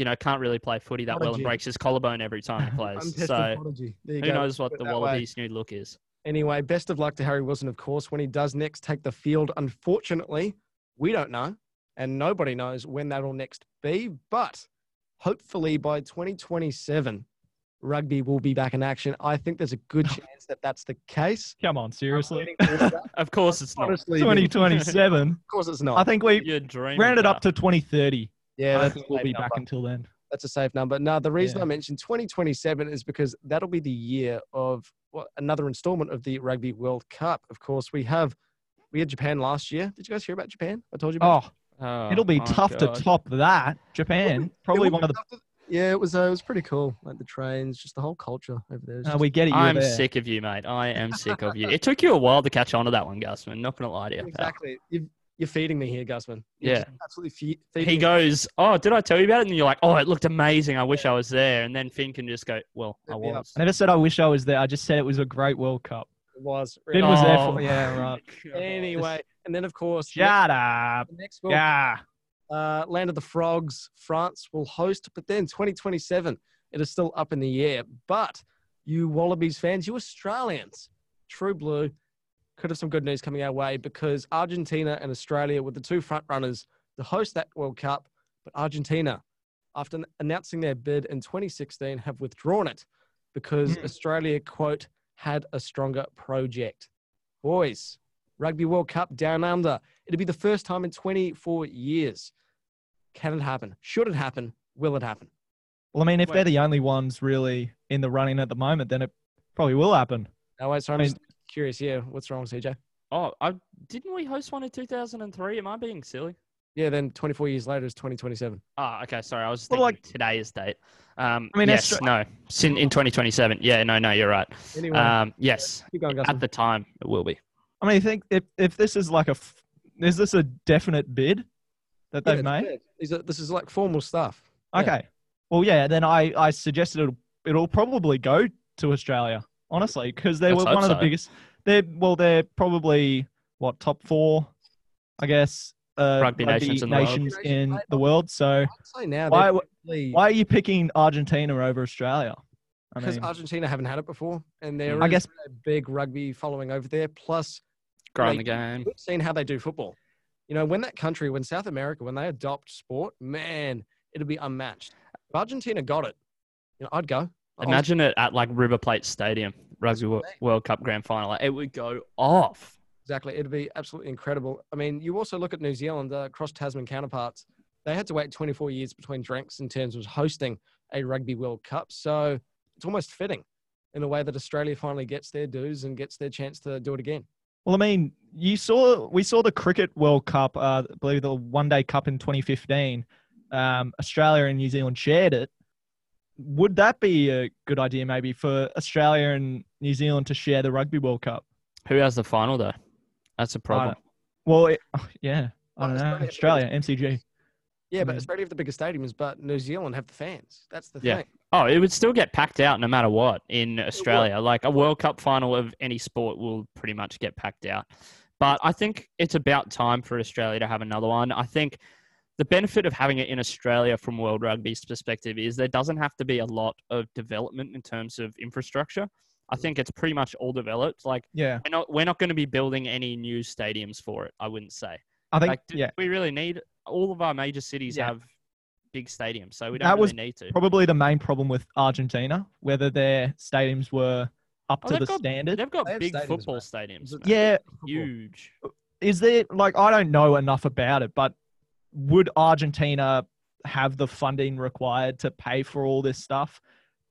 you know can't really play footy that well and breaks his collarbone every time he plays. So
prodigy. There you
who
go.
knows what the
it that way.
Wallabies' new look is?
Anyway, best of luck to Harry Wilson, of course, when he does next take the field. Unfortunately, we don't know, and nobody knows when that'll next be. But hopefully by 2027, rugby will be back in action. I think there's a good chance that that's the case.
come on, seriously.
I'm leaning towards that.
Of course, it's not.
Honestly,
2027.
of course it's not.
I think we
You're
rounded up to 2030.
Yeah,
I
that's
think we'll
safe
be back until then.
That's a safe number. Now, the reason
Yeah.
I mentioned 2027 is because that'll be the year of well, another installment of the Rugby World Cup. Of course, we have we had Japan last year. Did you guys hear about Japan? I told you about.
Oh,
Oh,
it'll be tough
God.
to top that. Japan,
It
probably one of the.
to- Yeah, it was. Uh, it was pretty cool. Like the trains, just the whole culture over there. It's
Uh, we get it. You
I'm
there.
sick of you, mate. I am sick of you. It took you a while to catch on to that one, Gusman. Not gonna lie to you.
exactly. You've, you're feeding me here, Gusman. You're
Yeah.
absolutely fe- feeding
He
me.
goes, "Oh, did I tell you about it?" And you're like, "Oh, it looked amazing. I wish I was there." And then Finn can just go, "Well, I
Yeah.
was."
I never said I wish I was there. I just said it was a great World Cup.
It was.
Finn was there
Oh
for. Yeah, right.
Anyway, and then of course,
Shut up.
the next World
Yeah.
uh, Land of the Frogs, France will host, but then 2027, it is still up in the air. But you Wallabies fans, you Australians, True Blue, could have some good news coming our way because Argentina and Australia were the two front runners to host that World Cup. But Argentina, after announcing their bid in 2016, have withdrawn it because
Mm.
Australia, quote, had a stronger project. Boys, Rugby World Cup down under. It'll be the first time in 24 years. Can it happen? Should it happen? Will it happen?
Well, I mean, if
Wait.
they're the only ones really in the running at the moment, then it probably will happen.
No, wait, so I'm
I
just curious. Yeah, what's wrong, CJ?
Oh, I didn't we host one in 2003? Am I being silly?
Yeah, then 24 years later is 2027.
Ah, okay. Sorry, I was
Well,
thinking today's date. Um,
I mean,
yes,
Austra-
no, Sin- in 2027. Yeah, no, no, you're right.
Anyway,
Um, yes,
keep going,
at the time it will be.
I mean, I think if, if this is like a, f- is this a definite bid that they've made?
Is These are- This is like formal stuff. Yeah.
Okay. Well, yeah. Then I I suggested it'll it'll probably go to Australia, honestly, because they
Let's
were
hope
one of the biggest. They're well, they're probably what top four, I guess. Uh,
Rugby nations in the world.
nations
Rugby
in the world. So
I'd say now
why
they're probably-
why are you picking Argentina over Australia? I
because
mean,
Argentina haven't had it before, and there
I
is
guess-
a big rugby following over there. Plus,
Growing
Like,
the game.
we've seen how they do football. You know, when that country, when South America, when they adopt sport, man, it'll be unmatched. If Argentina got it, you know, I'd go. I'd-
Imagine it at like River Plate Stadium, Rugby Wo-
Mate.
World Cup Grand Final. Like, it would go off.
Exactly. It'd be absolutely incredible. I mean, you also look at New Zealand, uh, cross Tasman counterparts. They had to wait 24 years between drinks in terms of hosting a Rugby World Cup. So it's almost fitting in a way that Australia finally gets their dues and gets their chance to do it again.
well, I mean, you saw we saw the cricket World Cup, uh, I believe the One Day Cup in 2015. Um, Australia and New Zealand shared it. Would that be a good idea, maybe, for Australia and New Zealand to share the Rugby World Cup?
Who has the final though? That's a problem.
don't- Well, it, oh, yeah, I don't know.
Australia-
Australia, MCG.
Yeah, but. Australia have the bigger stadiums, but New Zealand have the fans. That's the
Yeah.
thing.
Oh, it would still get packed out no matter what in Australia. Like a World Cup final of any sport will pretty much get packed out. But I think it's about time for Australia to have another one. I think the benefit of having it in Australia from World Rugby's perspective is there doesn't have to be a lot of development in terms of infrastructure. I mm. think it's pretty much all developed. Like
Yeah,
we're not we're not going to be building any new stadiums for it. I wouldn't say.
I think.
Like,
yeah,
we really need all of our major cities
Yeah.
have big stadiums, so we don't
That
really
was
need to.
probably the main problem with Argentina, whether their stadiums were up
Oh,
to the
got-
standard.
They've got
They
big
stadiums,
football
mate.
stadiums. man.
Yeah,
huge.
is there like I don't know enough about it, but would Argentina have the funding required to pay for all this stuff?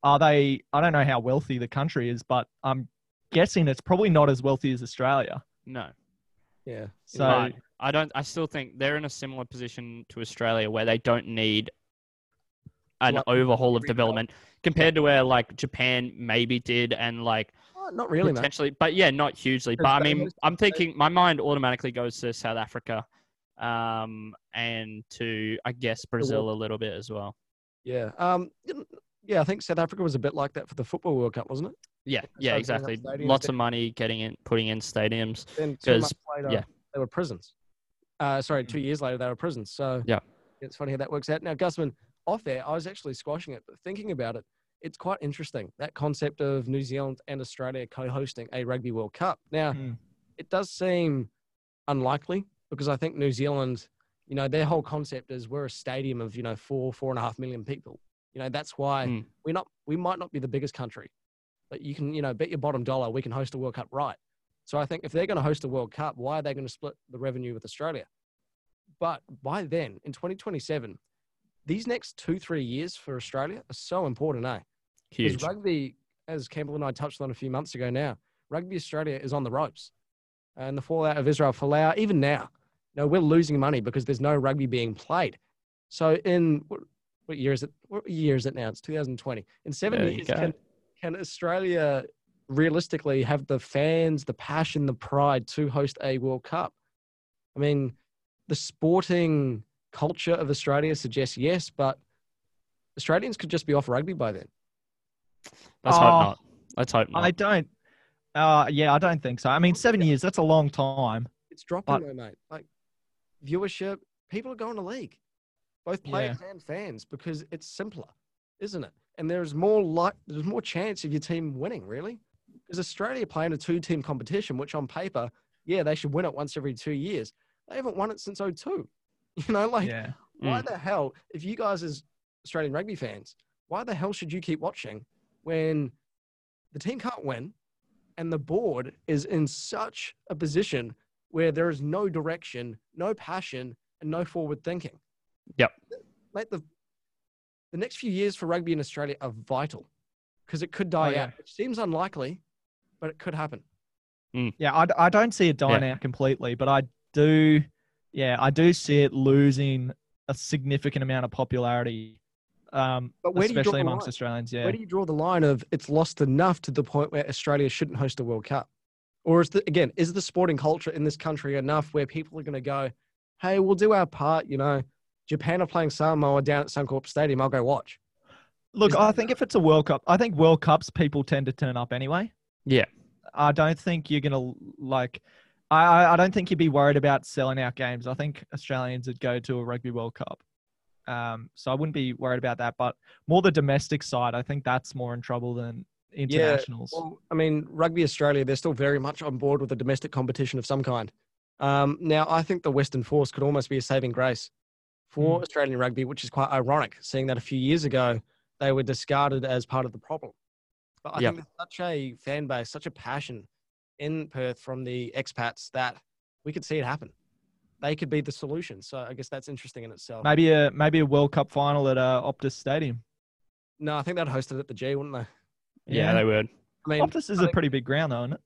Are they? I don't know how wealthy the country is, but I'm guessing it's probably not as wealthy as Australia.
No,
Yeah.
So
but I don't. I still think they're in a similar position to Australia where they don't need an
Like,
overhaul of development compared to where like Japan maybe did, and like
Uh, not really, mate.
potentially, but yeah, not hugely. But I mean, I'm thinking my mind automatically goes to South Africa, um, and to I guess Brazil a little bit as well.
Yeah. Um. Yeah, I think South Africa was a bit like that for the football World Cup, wasn't it?
Yeah, yeah,
putting up
exactly. Lots of money getting in, putting in stadiums.
Then two
'Cause,
months later,
yeah.
they were prisons. Uh, sorry, two years later they were prisons. So
Yeah.
it's funny how that works out. Now, Gusman, off there, I was actually squashing it, but thinking about it, it's quite interesting that concept of New Zealand and Australia co-hosting a Rugby World Cup. Now,
Mm.
it does seem unlikely because I think New Zealand, you know, their whole concept is we're a stadium of you know four, four and a half million people. You know, that's why
Mm.
we're not, we might not be the biggest country, but you can, you know, bet your bottom dollar we can host a World Cup right. So I think if they're going to host a World Cup, why are they going to split the revenue with Australia? But by then, in 2027, these next two, three years for Australia are so important, eh? Because
Huge.
rugby, as Campbell and I touched on a few months ago now, Rugby Australia is on the ropes. And the fallout of Israel Folau, even now, you know, we're losing money because there's no rugby being played. So in what, what year is it? What year is it now? It's 2020. In seven
There
years, can, can Australia realistically have the fans, the passion, the pride to host a World Cup? I mean, the sporting culture of Australia suggests yes, but Australians could just be off rugby by then.
Let's
Oh,
hope not. Let's hope not.
I don't. Uh, yeah, I don't think so. I mean, seven years, that's a long time.
It's dropping
But-
though, mate. Like viewership, people are going to league, both players and fans, because it's simpler, isn't it? And there's more like there's more chance of your team winning, really. Because Australia playing a two-team competition, which on paper, yeah, they should win it once every two years. They haven't won it since 02. You know, like
yeah.
why mm. the hell, if you guys as Australian rugby fans, why the hell should you keep watching when the team can't win and the board is in such a position where there is no direction, no passion, and no forward thinking?
Yep.
Mate, the, the next few years for rugby in Australia are vital because it could die
Oh, yeah.
out. It seems unlikely, but it could happen.
Yeah, I, I don't see it dying out completely, but I do, yeah, I do see it losing a significant amount of popularity, um,
But where do you draw
especially
the
amongst
line?
Australians. Yeah,
Where do you draw the line of it's lost enough to the point where Australia shouldn't host a World Cup? Or is the again, is the sporting culture in this country enough where people are going to go, hey, we'll do our part, you know, Japan are playing Samoa down at Suncorp Stadium, I'll go watch.
Look, I think if it's a World Cup, I think World Cups people tend to turn up anyway.
Yeah.
I don't think you're gonna like. I I- I don't think you'd be worried about selling out games. I think Australians would go to a Rugby World Cup. Um, so I wouldn't be worried about that. But more the domestic side, I think that's more in trouble than internationals.
Well, I mean, Rugby Australia, they're still very much on board with a domestic competition of some kind. Um, now, I think the Western Force could almost be a saving grace for
Mm.
Australian rugby, which is quite ironic, seeing that a few years ago they were discarded as part of the problem. But I
Yep.
think there's such a fan base, such a passion in Perth from the expats that we could see it happen. They could be the solution. So I guess that's interesting in itself.
maybe a maybe a World Cup final at uh, Optus Stadium.
No, I think they'd host it at the G, wouldn't they?
Yeah, they would.
I mean,
Optus is
I
a
think-
pretty big ground, though, isn't it?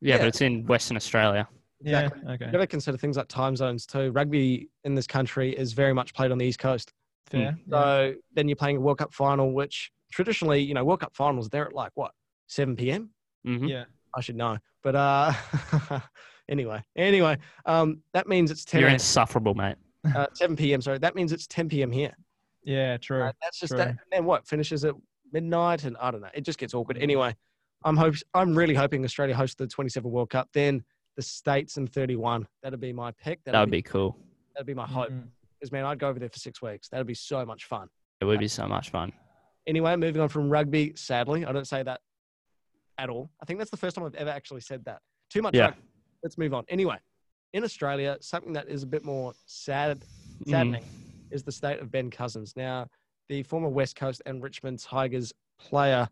Yeah,
Yeah.
but it's in Western Australia.
Exactly.
Yeah. Okay.
You've got to consider things like time zones too. Rugby in this country is very much played on the East Coast.
Fair. Yeah.
So then you're playing a World Cup final, which traditionally, you know, World Cup finals, they're at like what, 7 p.m.?
hmm
Yeah.
I should know. But uh, anyway, anyway, um, that means it's 10
You're insufferable, mate.
uh, 7 p.m. Sorry, that means it's 10 p.m. here.
Yeah. True.
Right? That's just
true.
that. And then what finishes at midnight, and I don't know. It just gets awkward. Anyway, I'm hope I'm really hoping Australia hosts the 27 World Cup. Then the states in 31. That'd be my pick.
That would be cool.
that'd be my hope.
Mhm.
Because man, I'd go over there for six weeks. That'd be so much fun.
It would be so much fun.
Anyway, moving on from rugby. Sadly, I don't say that at all. I think that's the first time I've ever actually said that. Too much.
Yeah.
rugby. Let's move on. Anyway, in Australia, something that is a bit more sad,
Mm.
saddening is the state of Ben Cousins. Now, the former West Coast and Richmond Tigers player,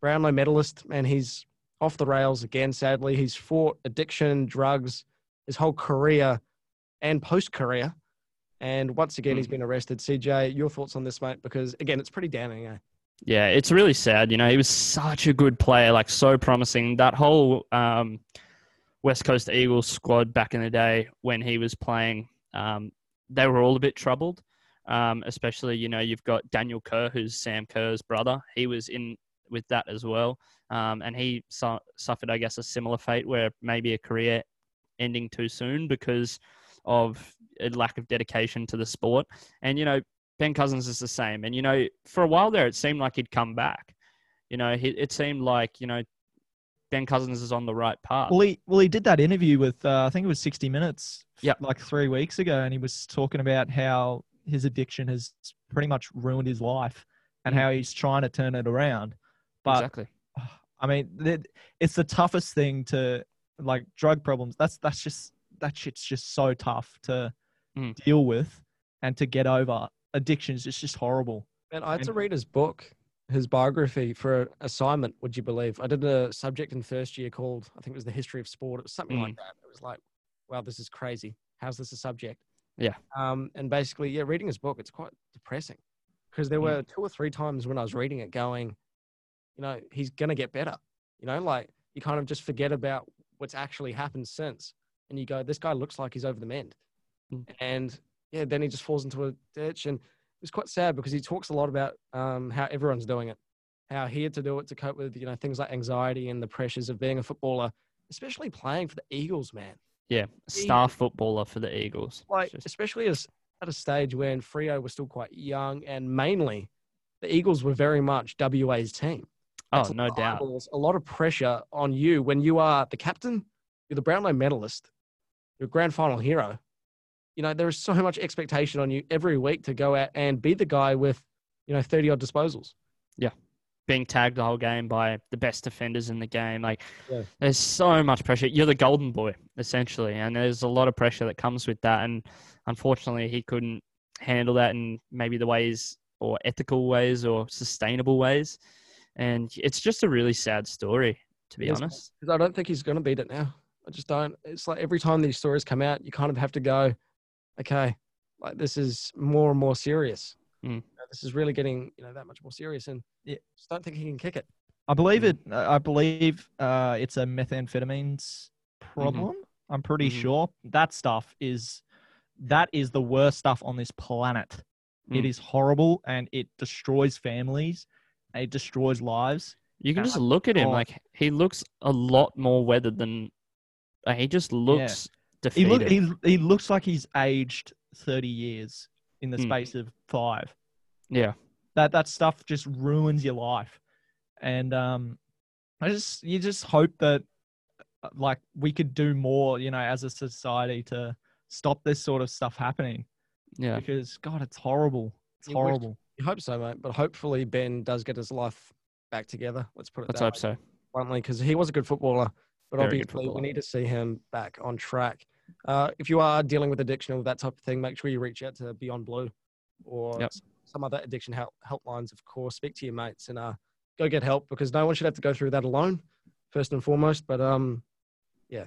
Brownlow medalist, and he's off the rails again, sadly. He's fought addiction, drugs, his whole career and post career. And once again, he's been arrested. CJ, your thoughts on this, mate? Because again, it's pretty damning. Eh?
Yeah, it's really sad. You know, he was such a good player, like so promising. That whole um, West Coast Eagles squad back in the day when he was playing, um, they were all a bit troubled. Um, especially, you know, you've got Daniel Kerr, who's Sam Kerr's brother. He was in with that as well. Um, and he su- suffered, I guess, a similar fate where maybe a career ending too soon because of a lack of dedication to the sport. And you know, Ben Cousins is the same. And you know, for a while there, it seemed like he'd come back. You know, he, it seemed like you know Ben Cousins is on the right path.
Well, he well he did that interview with uh, I think it was 60 Minutes,
Yep.
like three weeks ago, and he was talking about how his addiction has pretty much ruined his life, and
Mm.
how he's trying to turn it around. But
exactly.
I mean, it's the toughest thing to like drug problems. That's that's just that shit's just so tough to
Mm.
deal with and to get over. Addictions is just horrible.
Man, I had to read his book, his biography for an assignment. Would you believe? I did a subject in first year called I think it was the history of sport. It was something like that. It was like, wow, this is crazy. How's this a subject?
Yeah.
Um, and basically, yeah, reading his book, it's quite depressing because there
Mm.
were two or three times when I was reading it, going, you know, he's gonna get better. You know, like you kind of just forget about what's actually happened since, and you go, this guy looks like he's over the mend,
Mm.
and yeah, then he just falls into a ditch and it was quite sad because he talks a lot about um, how everyone's doing it, how he had to do it to cope with you know things like anxiety and the pressures of being a footballer, especially playing for the Eagles, man.
Yeah, star footballer for the Eagles.
Like
Just-
especially as at a stage when Freo was still quite young, and mainly the Eagles were very much WA's team.
oh,
That's a
no doubt.
eyeballs, A lot of pressure on you when you are the captain, you're the Brownlow medalist, you're a grand final hero. You know, there is so much expectation on you every week to go out and be the guy with, you know, 30 odd disposals.
Being tagged the whole game by the best defenders in the game. Like,
Yeah.
there's so much pressure. You're the golden boy, essentially. And there's a lot of pressure that comes with that. And unfortunately, he couldn't handle that in maybe the ways or ethical ways or sustainable ways. And it's just a really sad story, to be
is.
honest.
I don't think he's going to beat it now. I just don't. It's like every time these stories come out, you kind of have to go, okay, like this is more and more serious.
Mm.
You know, This is really getting, you know, that much more serious. And
Yeah.
just don't think he can kick it.
I believe it. I believe uh, it's a methamphetamines problem. I'm pretty
Mhm.
sure that stuff is that is the worst stuff on this planet. It
Mm.
is horrible and it destroys families. It destroys lives.
You can
And
just
I-
look at him.
oh.
Like, he looks a lot more weathered than. uh, he just looks
He
defeated.
look he he looks like he's aged 30 years in the
Mm.
space of five.
Yeah.
That that stuff just ruins your life. And um I just you just hope that uh, like we could do more, you know, as a society to stop this sort of stuff happening
Yeah.
because god, it's horrible. It's
You wish-
horrible.
You hope so, mate. But hopefully Ben does get his life back together. Let's put it
Let's
that
hope
way,
so.
bluntly, because he was a good footballer. But
Very good
obviously, we need to see him back on track. Uh, if you are dealing with addiction or that type of thing, make sure you reach out to Beyond Blue or
Yep.
Some other addiction help helplines, of course. Speak to your mates and uh, go get help because no one should have to go through that alone, first and foremost. But um, yeah,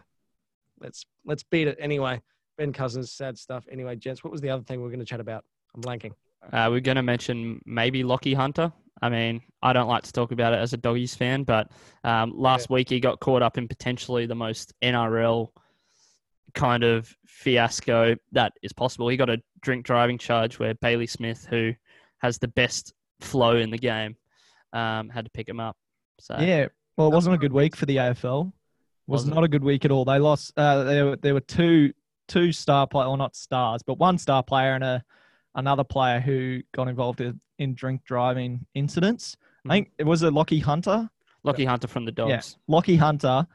let's let's beat it anyway. Ben Cousins, sad stuff. Anyway, gents, what was the other thing we are going to chat about? I'm blanking.
Uh, we're going to mention maybe Lockie Hunter. I mean, I don't like to talk about it as a doggies fan, but um, last week he got caught up in potentially the most NRL kind of fiasco that is possible. He got a drink driving charge where Bailey Smith, who has the best flow in the game, um, had to pick him up. So
Yeah. Well, it wasn't a good week for the AFL. Was
Wasn't.
not a good week at all. They lost. Uh, there, were- there were two two star player, or not stars, but one star player and a another player who got involved in, in drink driving incidents. I think it was a Lockie Hunter.
Lockie Hunter from the Dogs Yeah.
Lockie Hunter.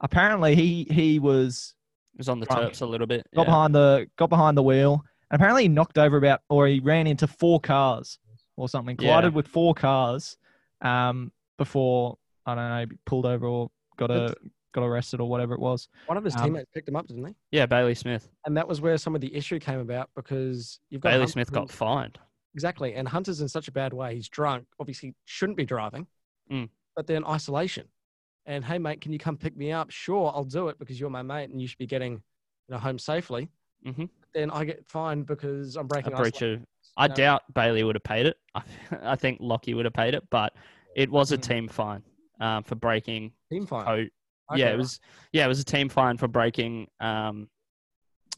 Apparently, he he was
was on the
Drunk.
Terps a little bit.
got
yeah.
behind the got behind the wheel, and apparently he knocked over about or he ran into four cars or something,
Yeah.
collided with four cars, um, before I don't know, pulled over or got a got arrested or whatever it was.
One of his
Um,
teammates picked him up, didn't he?
Yeah, Bailey Smith.
And that was where some of the issue came about because you've got
Bailey
Hunter
Smith got fined.
Exactly. And Hunter's in such a bad way. He's drunk, obviously shouldn't be driving,
Mm.
but then isolation. And hey, mate, can you come pick me up? Sure, I'll do it because you're my mate and you should be getting you know, home safely.
Mhm.
Then I get fined because I'm breaking.
A
breach
of. I
No.
doubt Bailey would have paid it. I, I think Lockie would have paid it, but it was a
Mm.
team fine um, for breaking
team fine.
code.
Okay,
yeah, it was. Yeah, it was a team fine for breaking. Um,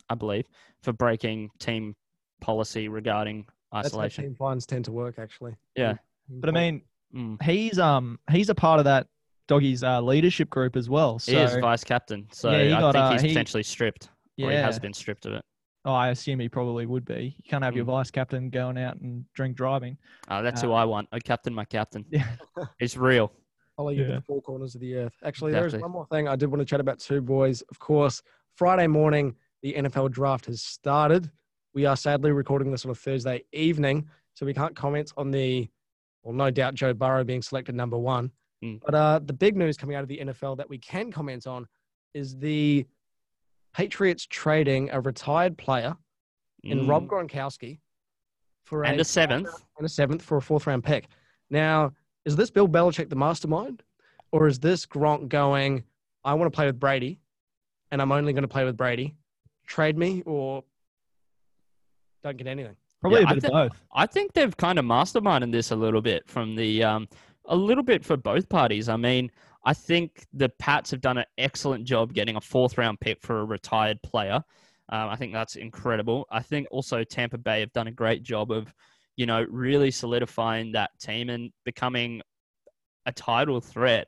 I believe for breaking team policy regarding
That's how
isolation.
team fines tend to work, actually.
Yeah.
Team
But I mean,
Mm.
he's um he's a part of that doggies uh, leadership group as well. So
he is vice captain, so
Yeah,
I
got,
think
uh,
he's
he-
potentially stripped. Or he
yeah,
has been stripped of it.
oh, I assume he probably would be. You can't have your
Mm.
vice captain going out and drink driving.
Uh, that's
Uh,
who I want. A captain, my captain.
Yeah.
It's real.
follow you to the four corners of the earth. Actually, there's one more thing I did want to chat about too, boys. Of course, Friday morning, the NFL draft has started. We are sadly recording this on a Thursday evening, so we can't comment on the, well, no doubt Joe Burrow being selected number one.
Mm.
But uh, the big news coming out of the NFL that we can comment on is the Patriots trading a retired player in Rob
Mm.
Gronkowski for
and
a
a seventh.
and a seventh for a fourth round pick. Now, is this Bill Belichick the mastermind, or is this Gronk going, I want to play with Brady, and I'm only going to play with Brady? Trade me or don't get anything.
Probably
Yeah,
a
I
bit
thi-
of both.
I think they've kind of masterminded this a little bit from the um, a little bit for both parties. I mean, I think the Pats have done an excellent job getting a fourth round pick for a retired player. Um, I think that's incredible. I think also Tampa Bay have done a great job of, you know, really solidifying that team and becoming a title threat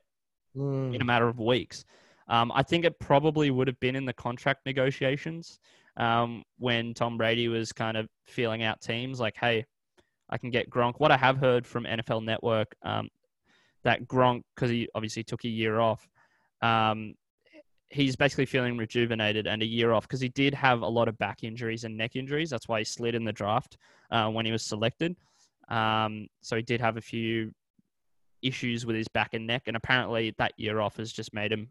Hmm.
in a matter of weeks. Um, I think it probably would have been in the contract negotiations um, when Tom Brady was kind of feeling out teams like, hey, I can get Gronk. What I have heard from NFL Network um, that Gronk, because he obviously took a year off, um, he's basically feeling rejuvenated and a year off because he did have a lot of back injuries and neck injuries. That's why he slid in the draft uh, when he was selected. Um, so he did have a few issues with his back and neck, and apparently that year off has just made him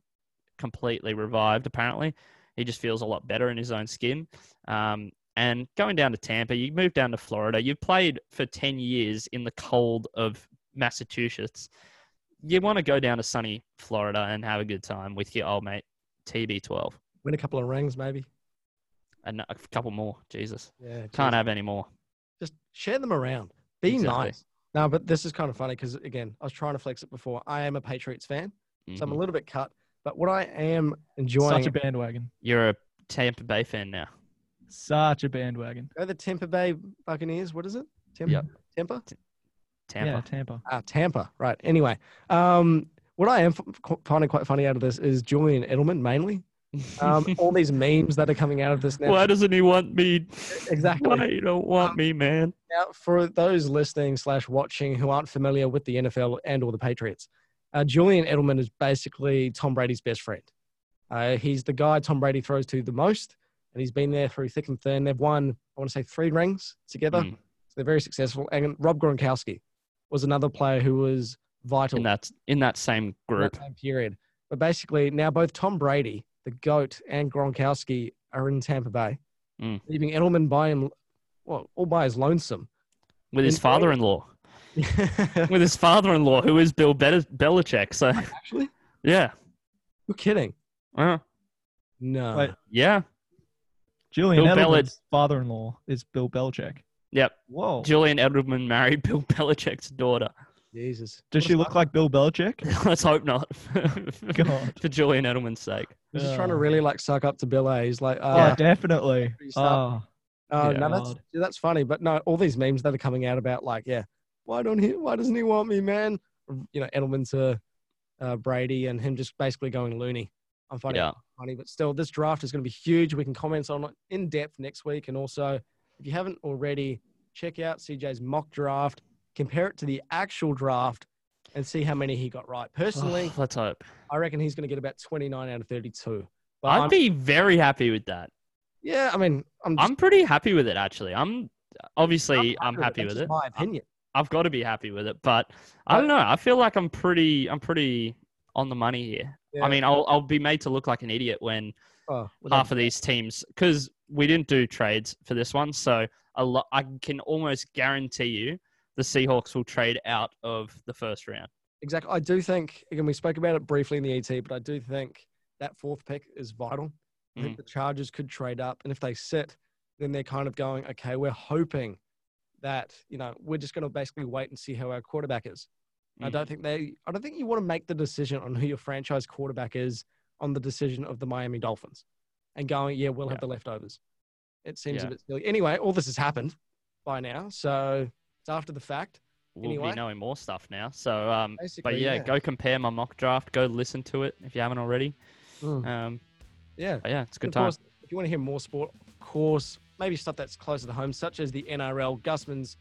completely revived. Apparently, he just feels a lot better in his own skin. Um, and going down to Tampa, you moved down to Florida. You've played for ten years in the cold of Massachusetts. You want to go down to sunny Florida and have a good time with your old mate TB12
Win a couple of rings, maybe.
and a couple more. Jesus,
Yeah,
can't have any more.
just share them around. Be
Exactly.
nice. No, but this is kind of funny because again, I was trying to flex it before. I am a Patriots fan, so I'm a
Mhm.
little bit cut. But what I am enjoying,
Such a bandwagon.
You're a Tampa Bay fan now.
Such a bandwagon.
go the Tampa Bay Buccaneers. What is it? Tampa.
Yep.
Tampa.
Tampa.
Yeah, Tampa.
Ah, Tampa. Right. Anyway, um, what I am f- finding quite funny out of this is Julian Edelman mainly. Um, all these memes that are coming out of this now.
Why doesn't he want me?
Exactly.
Why you don't want me, man?
Now, for those listening slash watching who aren't familiar with the NFL and or the Patriots, uh, Julian Edelman is basically Tom Brady's best friend. Uh, he's the guy Tom Brady throws to the most, and he's been there through thick and thin. They've won, I want to say, three rings together.
Mm.
So they're very successful. And Rob Gronkowski was another player who was vital
in that in that same
in
group.
that time period. But basically, now both Tom Brady, the GOAT, and Gronkowski are in Tampa Bay,
Mm.
leaving Edelman by him, well, all by his lonesome.
with his father-in-law. With his father-in-law, who is Bill Be- Belichick. So
Actually,
yeah,
you're kidding.
uh,
No.
Wait.
yeah,
Julian
Bill Belichick-
Edelman's father-in-law is Bill Belichick.
Yep.
Whoa.
Julian Edelman married Bill Belichick's daughter.
Jesus.
Does she look like Bill Belichick?
Let's hope not.
God.
For Julian Edelman's sake.
He's just trying to
Oh.
really like suck up to Bill A. He's like,
Oh,
uh,
definitely.
Pretty stuff.
Oh,
oh,
yeah.
no, that's
God.
that's funny. But no, all these memes that are coming out about like, yeah, why don't he? Why doesn't he want me, man? You know, Edelman to uh, Brady and him just basically going loony. I'm finding
Yeah.
it funny, but still, this draft is going to be huge. We can comment on it in depth next week, and also, if you haven't already, check out CJ's mock draft. Compare it to the actual draft. And see how many he got right. Personally, oh,
Let's hope.
I reckon he's going to get about 29 out of 32. But
I'd
I'm-
be very happy with that.
yeah, I mean, I'm, just,
I'm pretty happy with it actually. I'm obviously I'm happy
That's
with
just
it.
My opinion.
I've got to be happy with it, but I don't know. I feel like I'm pretty I'm pretty on the money here.
Yeah.
I mean, I'll I'll be made to look like an idiot when
Oh, well,
half of these teams because we didn't do trades for this one, so a lot I can almost guarantee you the Seahawks will trade out of the first round.
exactly. I do think again we spoke about it briefly in the ET, but I do think that fourth pick is vital. I
Mm.
think the Chargers could trade up, and if they sit, then they're kind of going, okay, we're hoping that you know we're just going to basically wait and see how our quarterback is. I
Mm.
don't think they. I don't think you want to make the decision on who your franchise quarterback is on the decision of the Miami Dolphins, and going, yeah, we'll have the leftovers. It seems
Yeah.
a bit silly. Anyway, all this has happened by now, so it's after the fact.
we'll
Anyway.
be knowing more stuff now. So, um, but yeah,
yeah.
go compare my mock draft. Go listen to it if you haven't already.
Mm.
Um,
Yeah.
yeah, it's a good
of
time.
course, if you want to hear more sport, of course, maybe stuff that's closer to home, such as the NRL. Gusman's,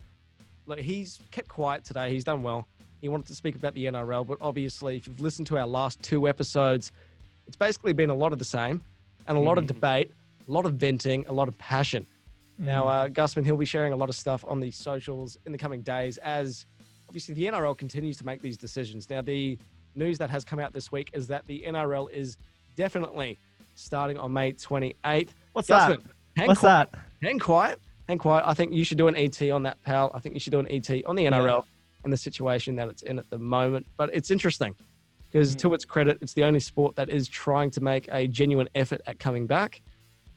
look, he's kept quiet today. He's done well. He wanted to speak about the NRL, but obviously, if you've listened to our last two episodes, it's basically been a lot of the same and a lot of
Mhm.
debate, a lot of venting, a lot of passion. Now,
Mm.
uh, Gusman, he'll be sharing a lot of stuff on the socials in the coming days as obviously the NRL continues to make these decisions. Now, the news that has come out this week is that the NRL is definitely starting on May 28th.
what's that?
Hang
What's
quiet,
that?
Hang quiet. Hang quiet. I think you should do an ET on that, pal. I think you should do an ET on the NRL and the situation that it's in at the moment. But it's interesting because,
Mm.
to its credit, it's the only sport that is trying to make a genuine effort at coming back.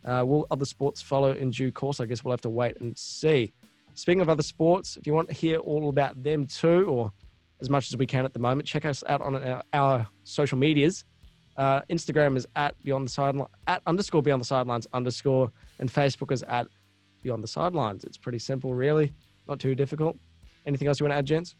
Uh, will other sports follow in due course? I guess we'll have to wait and see. Speaking of other sports, if you want to hear all about them too, or as much as we can at the moment, check us out on our, our social medias. Uh, Instagram is at beyond the sideline at underscore beyond the sidelines underscore, and Facebook is at beyond the sidelines. It's pretty simple, really, not too difficult. Anything else you want to add, gents?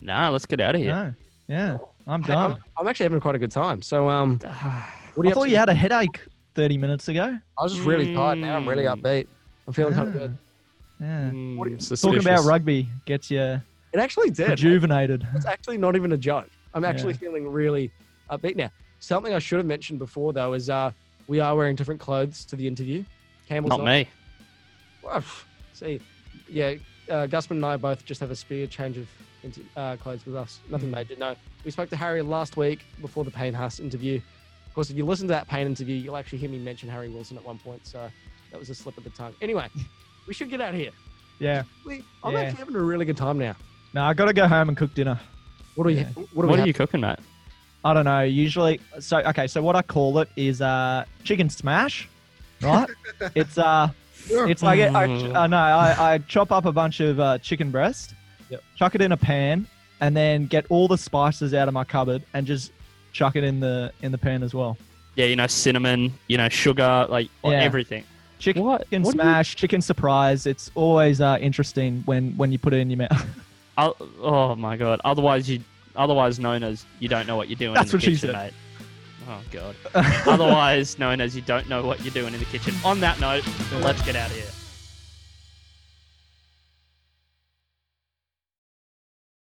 Nah, let's get out of here.
No. Yeah, I'm done.
I'm, I'm actually having quite a good time. So, um, what are
I
you up
thought you had a headache 30 minutes ago.
I was just really tired. Now I'm really
Mm.
upbeat. I'm feeling kind of good.
Yeah.
Mm,
What are you-
Talking about rugby gets you
It actually did.
rejuvenated.
It's actually not even a joke. I'm actually
Yeah.
feeling really upbeat now. Something I should have mentioned before though is uh, we are wearing different clothes to the interview. Campbell's
Not me.
Well, see, yeah, uh, Gusman and I both just have a spear change of inter- uh, clothes with us. Nothing major. No, we spoke to Harry last week before the Payne Haas interview. Of course, if you listen to that Payne interview, you'll actually hear me mention Harry Wilson at one point. So that was a slip of the tongue. Anyway, we should get out of here.
Yeah.
We, I'm
Yeah.
actually having a really good time now.
No, I got to go home and cook dinner.
What do we?
Yeah.
What do
What
we
are you cooking, mate?
I don't know. Usually, so okay. So what I call it is uh, chicken smash, right? it's uh, it's like I, I know I, I chop up a bunch of uh, chicken breast,
Yep.
chuck it in a pan, and then get all the spices out of my cupboard and just chuck it in the in the pan as well.
Yeah, you know, cinnamon, you know, sugar, like
Yeah.
everything.
Chicken
What?
chicken
What do you-
smash, chicken surprise. It's always uh, interesting when when you put it in your mouth.
Oh, oh my god. Otherwise, you, otherwise known as you don't know what you're doing
That's
in the
what she said.
mate. Oh god. otherwise known as you don't know what you're doing in the kitchen. On that note, let's get out of here.